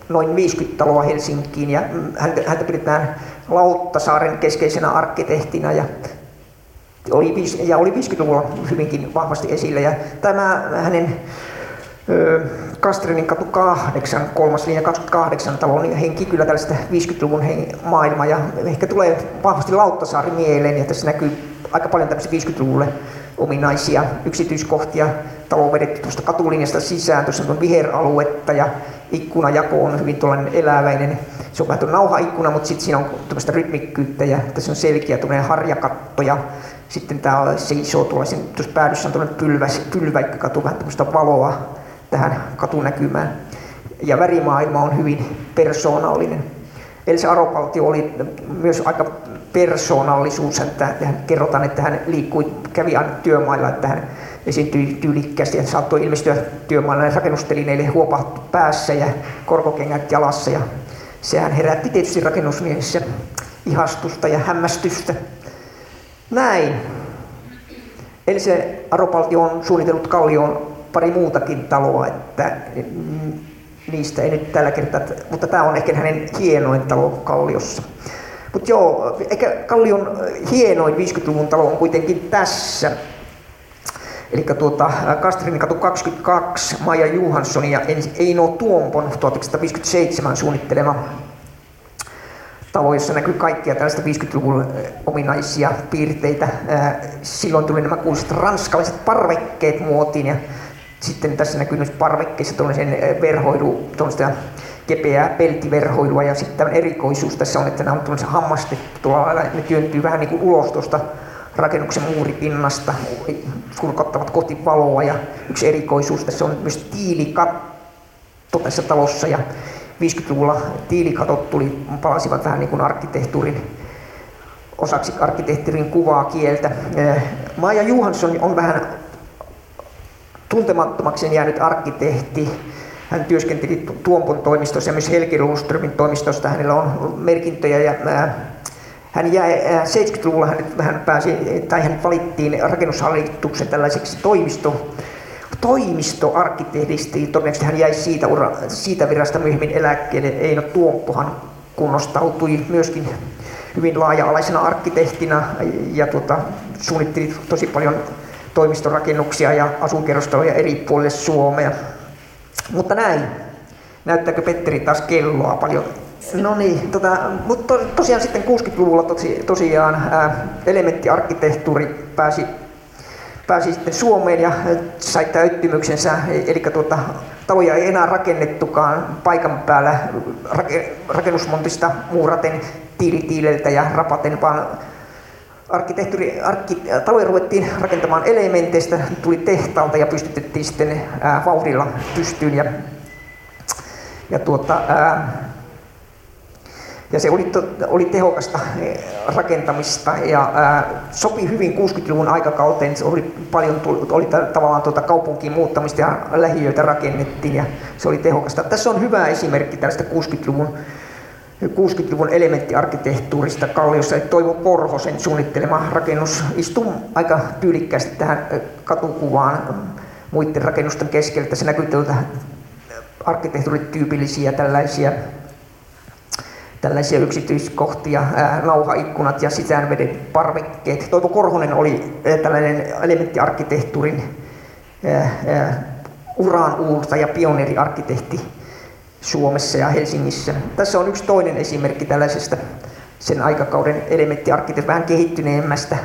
noin 50 taloa Helsinkiin ja häntä, häntä pidetään Lauttasaaren keskeisenä arkkitehtina ja oli, ja oli 50-luvulla hyvinkin vahvasti esillä. Ja tämä hänen Kastrinin katu 8, kolmas linja 28 talon niin henki kyllä tällaista 50-luvun maailmaa ja ehkä tulee vahvasti Lauttasaari mieleen ja tässä näkyy aika paljon tämmöisiä 50-luvulle ominaisia yksityiskohtia. Talo on vedetty tuosta katulinjasta sisään, tuossa on viheraluetta ja ikkunajako on hyvin tuollainen eläväinen. Se on vähän nauha-ikkuna, mutta sitten siinä on tämmöistä rytmikkyyttä ja tässä on selkeä tuollainen harjakatto ja sitten tämä seisoo tuolla, tuossa päädyssä on tuollainen pylväs, pylväikkökatu, vähän tämmöistä valoa tähän katunäkymään. Ja värimaailma on hyvin persoonallinen. Elsa Aropaltio oli myös aika persoonallisuus, että hän kerrotaan, että hän liikkui, kävi aina työmailla, että hän esiintyi tyylikkäästi ja saattoi ilmestyä työmailla rakennustelineille huopa päässä ja korkokengät jalassa. Ja sehän herätti tietysti rakennusmiehessä ihastusta ja hämmästystä. Näin. Eli se Aropaltio on suunnitellut Kallioon pari muutakin taloa, että niistä ei nyt tällä kertaa, mutta tämä on ehkä hänen hienoin talo Kalliossa. Mutta joo, eikä Kallion hienoin 50-luvun talo on kuitenkin tässä. Eli tuota, Kastrin katu 22, Maija Johansson ja Eino Tuompon 1957 suunnittelema talo, jossa näkyy kaikkia tällaista 50-luvun ominaisia piirteitä. Silloin tuli nämä kuuluisat ranskalaiset parvekkeet muotiin ja sitten tässä näkyy myös parvekkeissa tuollaisen verhoilu, tuollaista kepeää peltiverhoilua ja sitten erikoisuus tässä on, että nämä on tuollaisia hammastettu tuolla lailla, ne työntyy vähän niin kuin ulos tuosta rakennuksen muuripinnasta, kurkottavat kohti valoa ja yksi erikoisuus tässä on myös tiilikatto tässä talossa ja 50-luvulla tiilikatot tuli, palasivat vähän niin kuin arkkitehtuurin osaksi arkkitehtuurin kuvaa kieltä. Maija Johansson on vähän tuntemattomaksi jäänyt arkkitehti. Hän työskenteli Tuompon toimistossa ja myös Helgi Lundströmin toimistosta. Hänellä on merkintöjä ja hän jäi 70-luvulla hän, pääsi, tai hän valittiin rakennushallituksen tällaiseksi toimisto, toimistoarkkitehdiksi. Todennäköisesti hän jäi siitä, ura, siitä virasta myöhemmin eläkkeelle. Eino Tuomppohan kunnostautui myöskin hyvin laaja-alaisena arkkitehtina ja tuota, suunnitteli tosi paljon toimistorakennuksia ja asuinkerrostaloja eri puolille Suomea. Mutta näin. Näyttääkö Petteri taas kelloa paljon? No niin, tota, mutta to, tosiaan sitten 60-luvulla tosi, tosiaan ää, elementtiarkkitehtuuri pääsi, pääsi sitten Suomeen ja sai täyttymyksensä, eli tuota, taloja ei enää rakennettukaan paikan päällä rakennusmontista muuraten tiilitiileltä ja rapaten, vaan arkkitehtuuri, arkki, taloja ruvettiin rakentamaan elementeistä, tuli tehtaalta ja pystytettiin sitten ää, vauhdilla pystyyn. Ja, ja, tuota, ää, ja se oli, oli tehokasta rakentamista ja ää, sopi hyvin 60-luvun aikakauteen. Se oli paljon oli tavallaan tuota kaupunkiin muuttamista ja lähiöitä rakennettiin ja se oli tehokasta. Tässä on hyvä esimerkki tästä 60-luvun 60-luvun elementtiarkkitehtuurista Kalliossa, eli Toivo Korhosen suunnittelema rakennus istuu aika tyylikkäästi tähän katukuvaan muiden rakennusten keskeltä. Se näkyy arkkitehtuurityypillisiä tällaisia tällaisia yksityiskohtia, nauhaikkunat ja sisäänveden parvekkeet. Toivo Korhonen oli tällainen elementtiarkkitehtuurin uraan uurta ja pioneeriarkkitehti Suomessa ja Helsingissä. Tässä on yksi toinen esimerkki tällaisesta sen aikakauden elementtiarkkitehtuurista, vähän kehittyneemmästä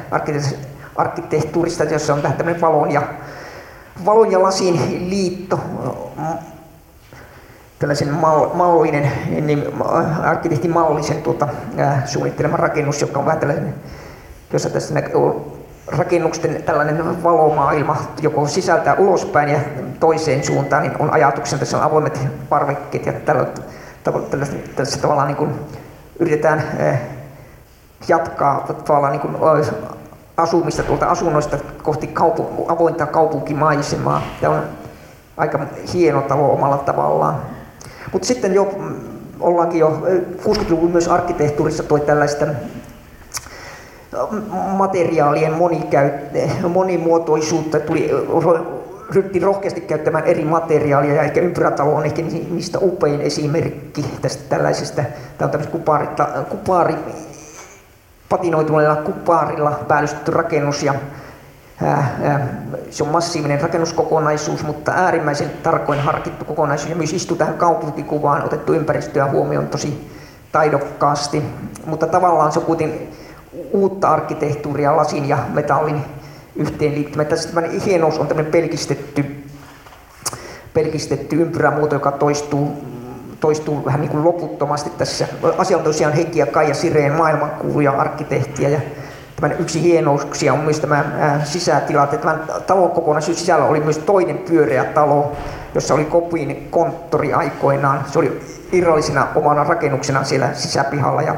arkkitehtuurista, jossa on vähän tämmöinen valon ja, valon ja lasin liitto tällaisen mal, mallinen, niin arkkitehti Mallisen tuota, äh, suunnittelema rakennus, joka on vähän tällainen, jossa tässä näkyy rakennusten tällainen valomaailma, joko sisältää ulospäin ja toiseen suuntaan, niin on ajatuksen, tässä on avoimet parvekkeet ja tällä, tällä, tässä tavallaan niin kuin yritetään äh, jatkaa tavallaan niin kuin asumista tuolta asunnoista kohti kaupu, avointa kaupunkimaisemaa. Tämä on aika hieno talo omalla tavallaan. Mutta sitten jo ollaankin jo 60-luvun myös arkkitehtuurissa toi tällaista materiaalien monikäyttä, monimuotoisuutta, tuli, ryhti rohkeasti käyttämään eri materiaalia ja ehkä ympyrätalo on ehkä niistä upein esimerkki tästä tällaisesta, tämä on kupaarita, kupaari, patinoituneella päällystetty rakennus ja se on massiivinen rakennuskokonaisuus, mutta äärimmäisen tarkoin harkittu kokonaisuus ja myös istuu tähän kaupunkikuvaan, otettu ympäristöä huomioon tosi taidokkaasti. Mutta tavallaan se on kuitenkin uutta arkkitehtuuria lasin ja metallin yhteenliittymä. Tässä tämmöinen hienous on tämmöinen pelkistetty, pelkistetty ympyrämuoto, joka toistuu, toistuu vähän niin kuin loputtomasti tässä. Asia on tosiaan Heikki ja Kaija Sireen maailmankuuluja arkkitehtiä ja tämän yksi hienouksia on myös tämä sisätilat. Että tämän talon kokonaisuus sisällä oli myös toinen pyöreä talo, jossa oli Kopin konttori aikoinaan. Se oli irrallisena omana rakennuksena siellä sisäpihalla ja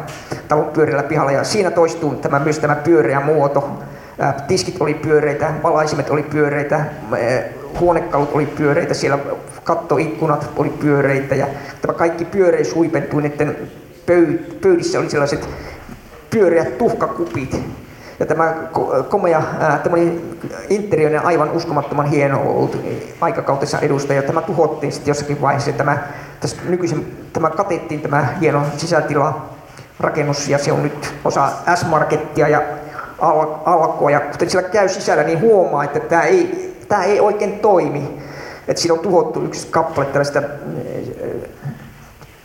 talon pyöreällä pihalla. Ja siinä toistuu tämä, myös tämä pyöreä muoto. Tiskit oli pyöreitä, valaisimet oli pyöreitä, huonekalut oli pyöreitä, siellä kattoikkunat oli pyöreitä ja tämä kaikki pyöreys huipentui, pöydissä oli sellaiset pyöreät tuhkakupit, ja tämä komea, tämmöinen interiöinen aivan uskomattoman hieno ollut aikakautensa edustaja. Tämä tuhottiin sitten jossakin vaiheessa. Tämä, tässä nykyisin, tämä katettiin tämä hieno sisätila rakennus ja se on nyt osa S-Markettia ja al- alkoa. Ja kuten siellä käy sisällä, niin huomaa, että tämä ei, tämä ei oikein toimi. Että siinä on tuhottu yksi kappale tällaista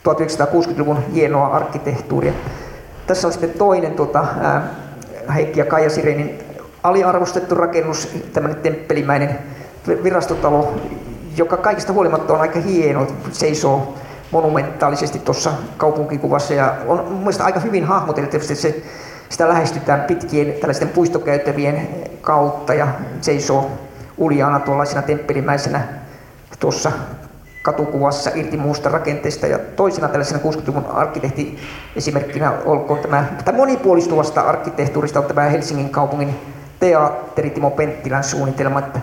1960-luvun hienoa arkkitehtuuria. Tässä on sitten toinen tota, ää, Heikki ja Kaija Sirenin aliarvostettu rakennus, tämmöinen temppelimäinen virastotalo, joka kaikista huolimatta on aika hieno, seisoo monumentaalisesti tuossa kaupunkikuvassa. Ja on mun mielestä aika hyvin hahmoteltu, että se, sitä lähestytään pitkien tällaisten puistokäytävien kautta ja seisoo uljaana tuollaisena temppelimäisenä tuossa katukuvassa irti muusta rakenteesta. Ja toisena tällaisena 60-luvun arkkitehti esimerkkinä olkoon tämä, tämä monipuolistuvasta arkkitehtuurista on tämä Helsingin kaupungin teatteri Timo Penttilän suunnitelma. Että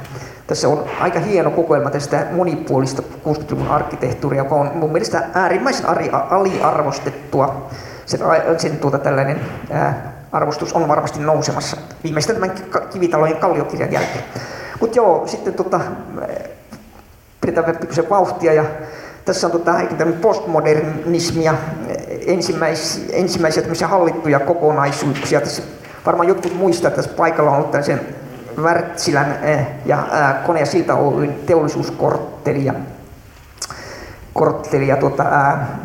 tässä on aika hieno kokoelma tästä monipuolista 60-luvun arkkitehtuuria, joka on mun mielestä äärimmäisen aliarvostettua. Sen, sen tuota tällainen ää, arvostus on varmasti nousemassa viimeisten tämän kivitalojen kalliokirjan jälkeen. Mutta joo, sitten tota, pidetään pikkusen vauhtia ja tässä on tota, postmodernismia, ensimmäis, ensimmäisiä hallittuja kokonaisuuksia. Tässä varmaan jotkut muistaa, että tässä paikalla on ollut tällaisen Wärtsilän eh, ja Kone ja Silta Oyn teollisuuskortteli ja, kortteli ja tuota, ää,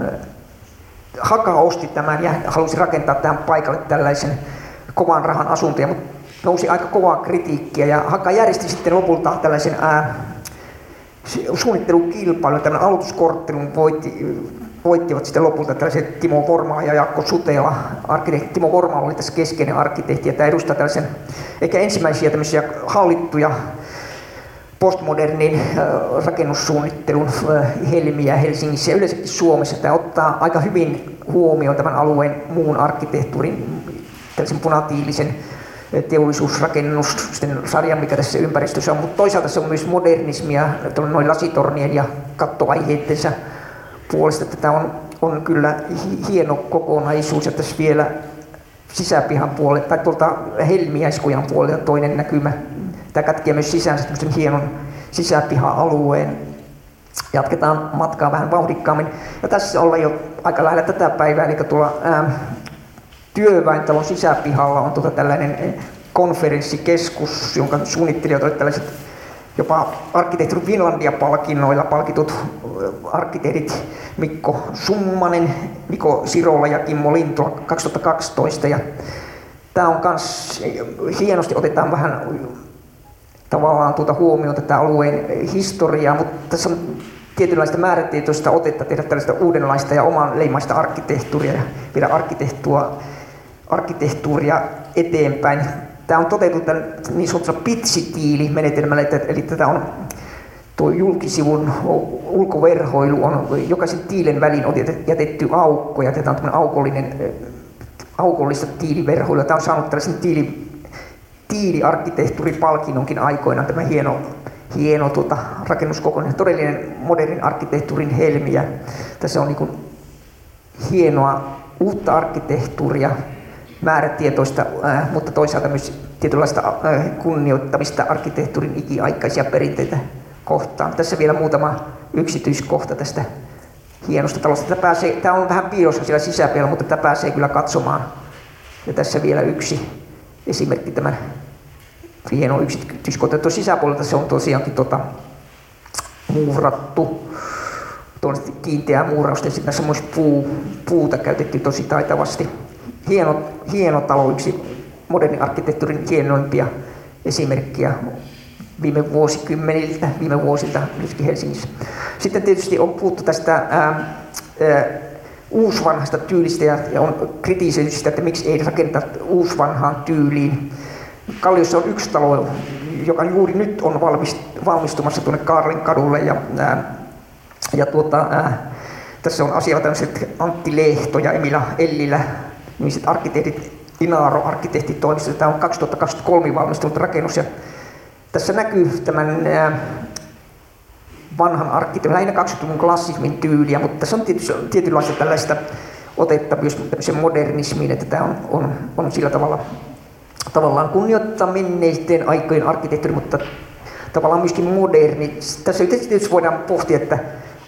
Haka osti tämän ja halusi rakentaa tähän paikalle tällaisen kovan rahan asuntoja, mutta nousi aika kovaa kritiikkiä ja Haka järjesti sitten lopulta tällaisen ää, suunnittelukilpailu, tämän aloituskorttelun voitti, voittivat sitten lopulta tällaiset Timo Vorma ja Jaakko Sutela. Arkkitehti Timo Vorma oli tässä keskeinen arkkitehti ja tämä edustaa tällaisen ehkä ensimmäisiä tämmöisiä hallittuja postmodernin rakennussuunnittelun helmiä Helsingissä ja yleensäkin Suomessa. Tämä ottaa aika hyvin huomioon tämän alueen muun arkkitehtuurin, tällaisen punatiilisen teollisuusrakennusten sarja, mikä tässä ympäristössä on, mutta toisaalta se on myös modernismia noin lasitornien ja kattoaiheittensa puolesta. Tätä on on kyllä hieno kokonaisuus ja tässä vielä sisäpihan puolelle tai tuolta Helmiäiskujan puolelta toinen näkymä. Tämä kätkee myös sisään hienon sisäpiha-alueen. Jatketaan matkaa vähän vauhdikkaammin. Ja tässä ollaan jo aika lähellä tätä päivää, eli tuolla ää, työväentalon sisäpihalla on tuota tällainen konferenssikeskus, jonka suunnittelijat olivat tällaiset jopa arkkitehtuuri Finlandia-palkinnoilla palkitut arkkitehdit Mikko Summanen, Niko Sirola ja Kimmo Lintola 2012. Ja tämä on myös hienosti otetaan vähän tavallaan tuota huomioon tätä alueen historiaa, mutta tässä on tietynlaista määrätietoista otetta tehdä tällaista uudenlaista ja oman leimaista arkkitehtuuria ja viedä arkkitehtuuria, arkkitehtuuria eteenpäin. Tämä on toteutettu tämän niin sanotulla pitsitiili-menetelmällä, eli tätä on tuo julkisivun ulkoverhoilu on jokaisen tiilen väliin on jätetty aukko ja tätä on tämmöinen aukollinen, aukollista tiiliverhoilua. Tämä on saanut tällaisen tiili, tiiliarkkitehtuuripalkinnonkin aikoinaan tämä hieno, hieno tuota, rakennuskokonaisuus, todellinen modernin arkkitehtuurin helmiä. Tässä on niin hienoa uutta arkkitehtuuria, määrätietoista, äh, mutta toisaalta myös tietynlaista äh, kunnioittamista arkkitehtuurin ikiaikaisia perinteitä kohtaan. Tässä vielä muutama yksityiskohta tästä hienosta talosta. Tämä, pääsee, tämä on vähän piilossa siellä sisäpiellä, mutta tämä pääsee kyllä katsomaan. Ja tässä vielä yksi esimerkki tämän hieno yksityiskohta. Tuo sisäpuolelta se on tosiaankin tota, muurattu tuollaista kiinteää muurausta ja sitten on myös puu, puuta käytetty tosi taitavasti hieno, hieno talo, yksi modernin arkkitehtuurin hienoimpia esimerkkiä viime vuosikymmeniltä, viime vuosilta myöskin Helsingissä. Sitten tietysti on puhuttu tästä ää, ää, uusvanhasta tyylistä ja, ja on kritisoitu sitä, että miksi ei rakenneta uusvanhaan tyyliin. Kalliossa on yksi talo, joka juuri nyt on valmistumassa tuonne Kaarlin kadulle ja, ää, ja tuota, ää, tässä on asialla tämmöiset Antti Lehto ja Emila Ellilä niin sitten arkkitehdit, Inaro arkkitehtitoimisto, tämä on 2023 valmistunut rakennus ja tässä näkyy tämän vanhan arkkitehtuurin, lähinnä 20-luvun klassismin tyyliä, mutta tässä on tietynlaista tällaista otetta myös modernismiin, että tämä on, on, on sillä tavalla tavallaan kunnioittaa menneisten aikojen arkkitehtuuri, mutta tavallaan myöskin moderni. Tässä tietysti voidaan pohtia, että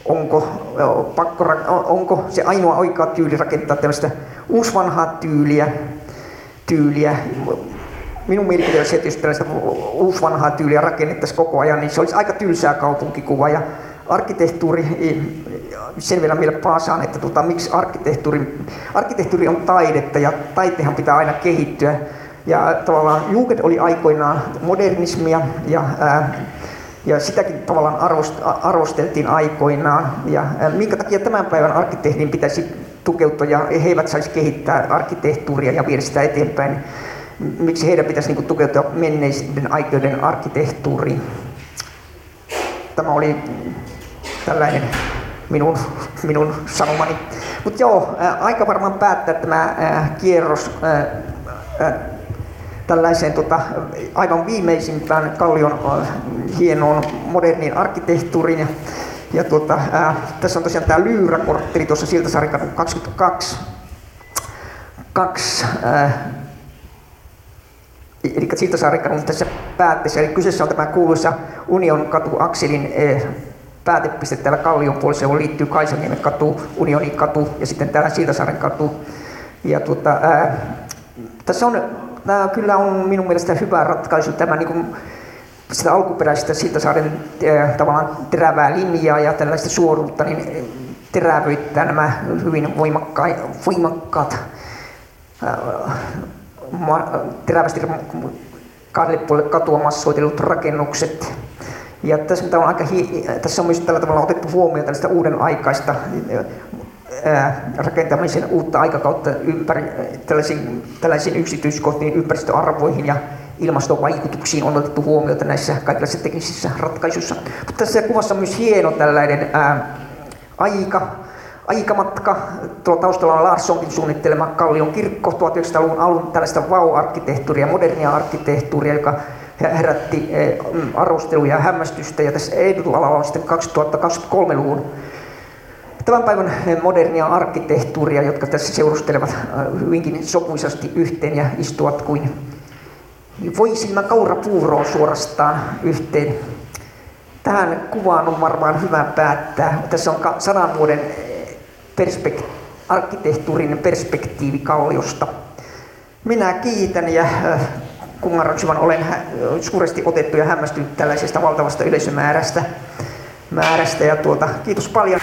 onko, pakko, onko se ainoa oikea tyyli rakentaa tämmöistä uusvanhaa tyyliä, tyyliä. Minun mielipiteeni se, että jos uusvanhaa tyyliä rakennettaisiin koko ajan, niin se olisi aika tylsää kaupunkikuva. Ja arkkitehtuuri, sen vielä vielä paasaan, että tota, miksi arkkitehtuuri, arkkitehtuuri on taidetta ja taitehan pitää aina kehittyä. Ja tavallaan Jugend oli aikoinaan modernismia ja ää, ja sitäkin tavallaan arvosteltiin aikoinaan. Ja minkä takia tämän päivän arkkitehdin pitäisi tukeutua ja he eivät saisi kehittää arkkitehtuuria ja viedä sitä eteenpäin. Miksi heidän pitäisi niin tukeutua menneiden aikoiden arkkitehtuuriin? Tämä oli tällainen minun, minun sanomani. Mutta joo, aika varmaan päättää tämä kierros tällaiseen tota, aivan viimeisimpään Kallion hienoon moderniin arkkitehtuuriin. Ja, ja tota, ää, tässä on tosiaan tämä Lyyräkortteli tuossa Siltasaarikadun 22. Kaksi, ää, eli Siltasaarikadun tässä päätteessä. Eli kyseessä on tämä kuuluisa Union katu Akselin ää, päätepiste täällä Kallion puolessa, johon liittyy Kaisaniemen katu, Unionin katu ja sitten täällä Siltasaaren katu. Ja tuota, ää, tässä on tämä kyllä on minun mielestä hyvä ratkaisu tämä niin kuin sitä alkuperäistä Siltasaaren äh, tavallaan terävää linjaa ja tällaista suoruutta, niin terävöittää nämä hyvin voimakkaat äh, terävästi kahdelle puolelle rakennukset. Ja tässä on, aika tässä on myös tällä tavalla otettu huomioon tällaista uuden aikaista rakentamisen uutta aikakautta ympäri, tällaisiin, tällaisiin yksityiskohtiin, ympäristöarvoihin ja ilmastovaikutuksiin on otettu huomiota näissä kaikissa teknisissä ratkaisuissa. Mutta tässä kuvassa on myös hieno tällainen ää, aika, aikamatka. Tuolla taustalla on Larssonkin suunnittelema Kallion kirkko 1900-luvun alun tällaista vau-arkkitehtuuria, modernia arkkitehtuuria, joka herätti arvosteluja ja hämmästystä. Ja tässä etualalla on sitten 2023-luvun tämän päivän modernia arkkitehtuuria, jotka tässä seurustelevat äh, hyvinkin sopuisasti yhteen ja istuvat kuin voisilmä kaurapuuroon suorastaan yhteen. Tähän kuvaan on varmaan hyvä päättää. Tässä on sadan vuoden perspek- arkkitehtuurinen perspektiivi kalliosta. Minä kiitän ja kummanratsivan olen suuresti otettu ja hämmästynyt tällaisesta valtavasta yleisömäärästä. Määrästä ja tuota, kiitos paljon.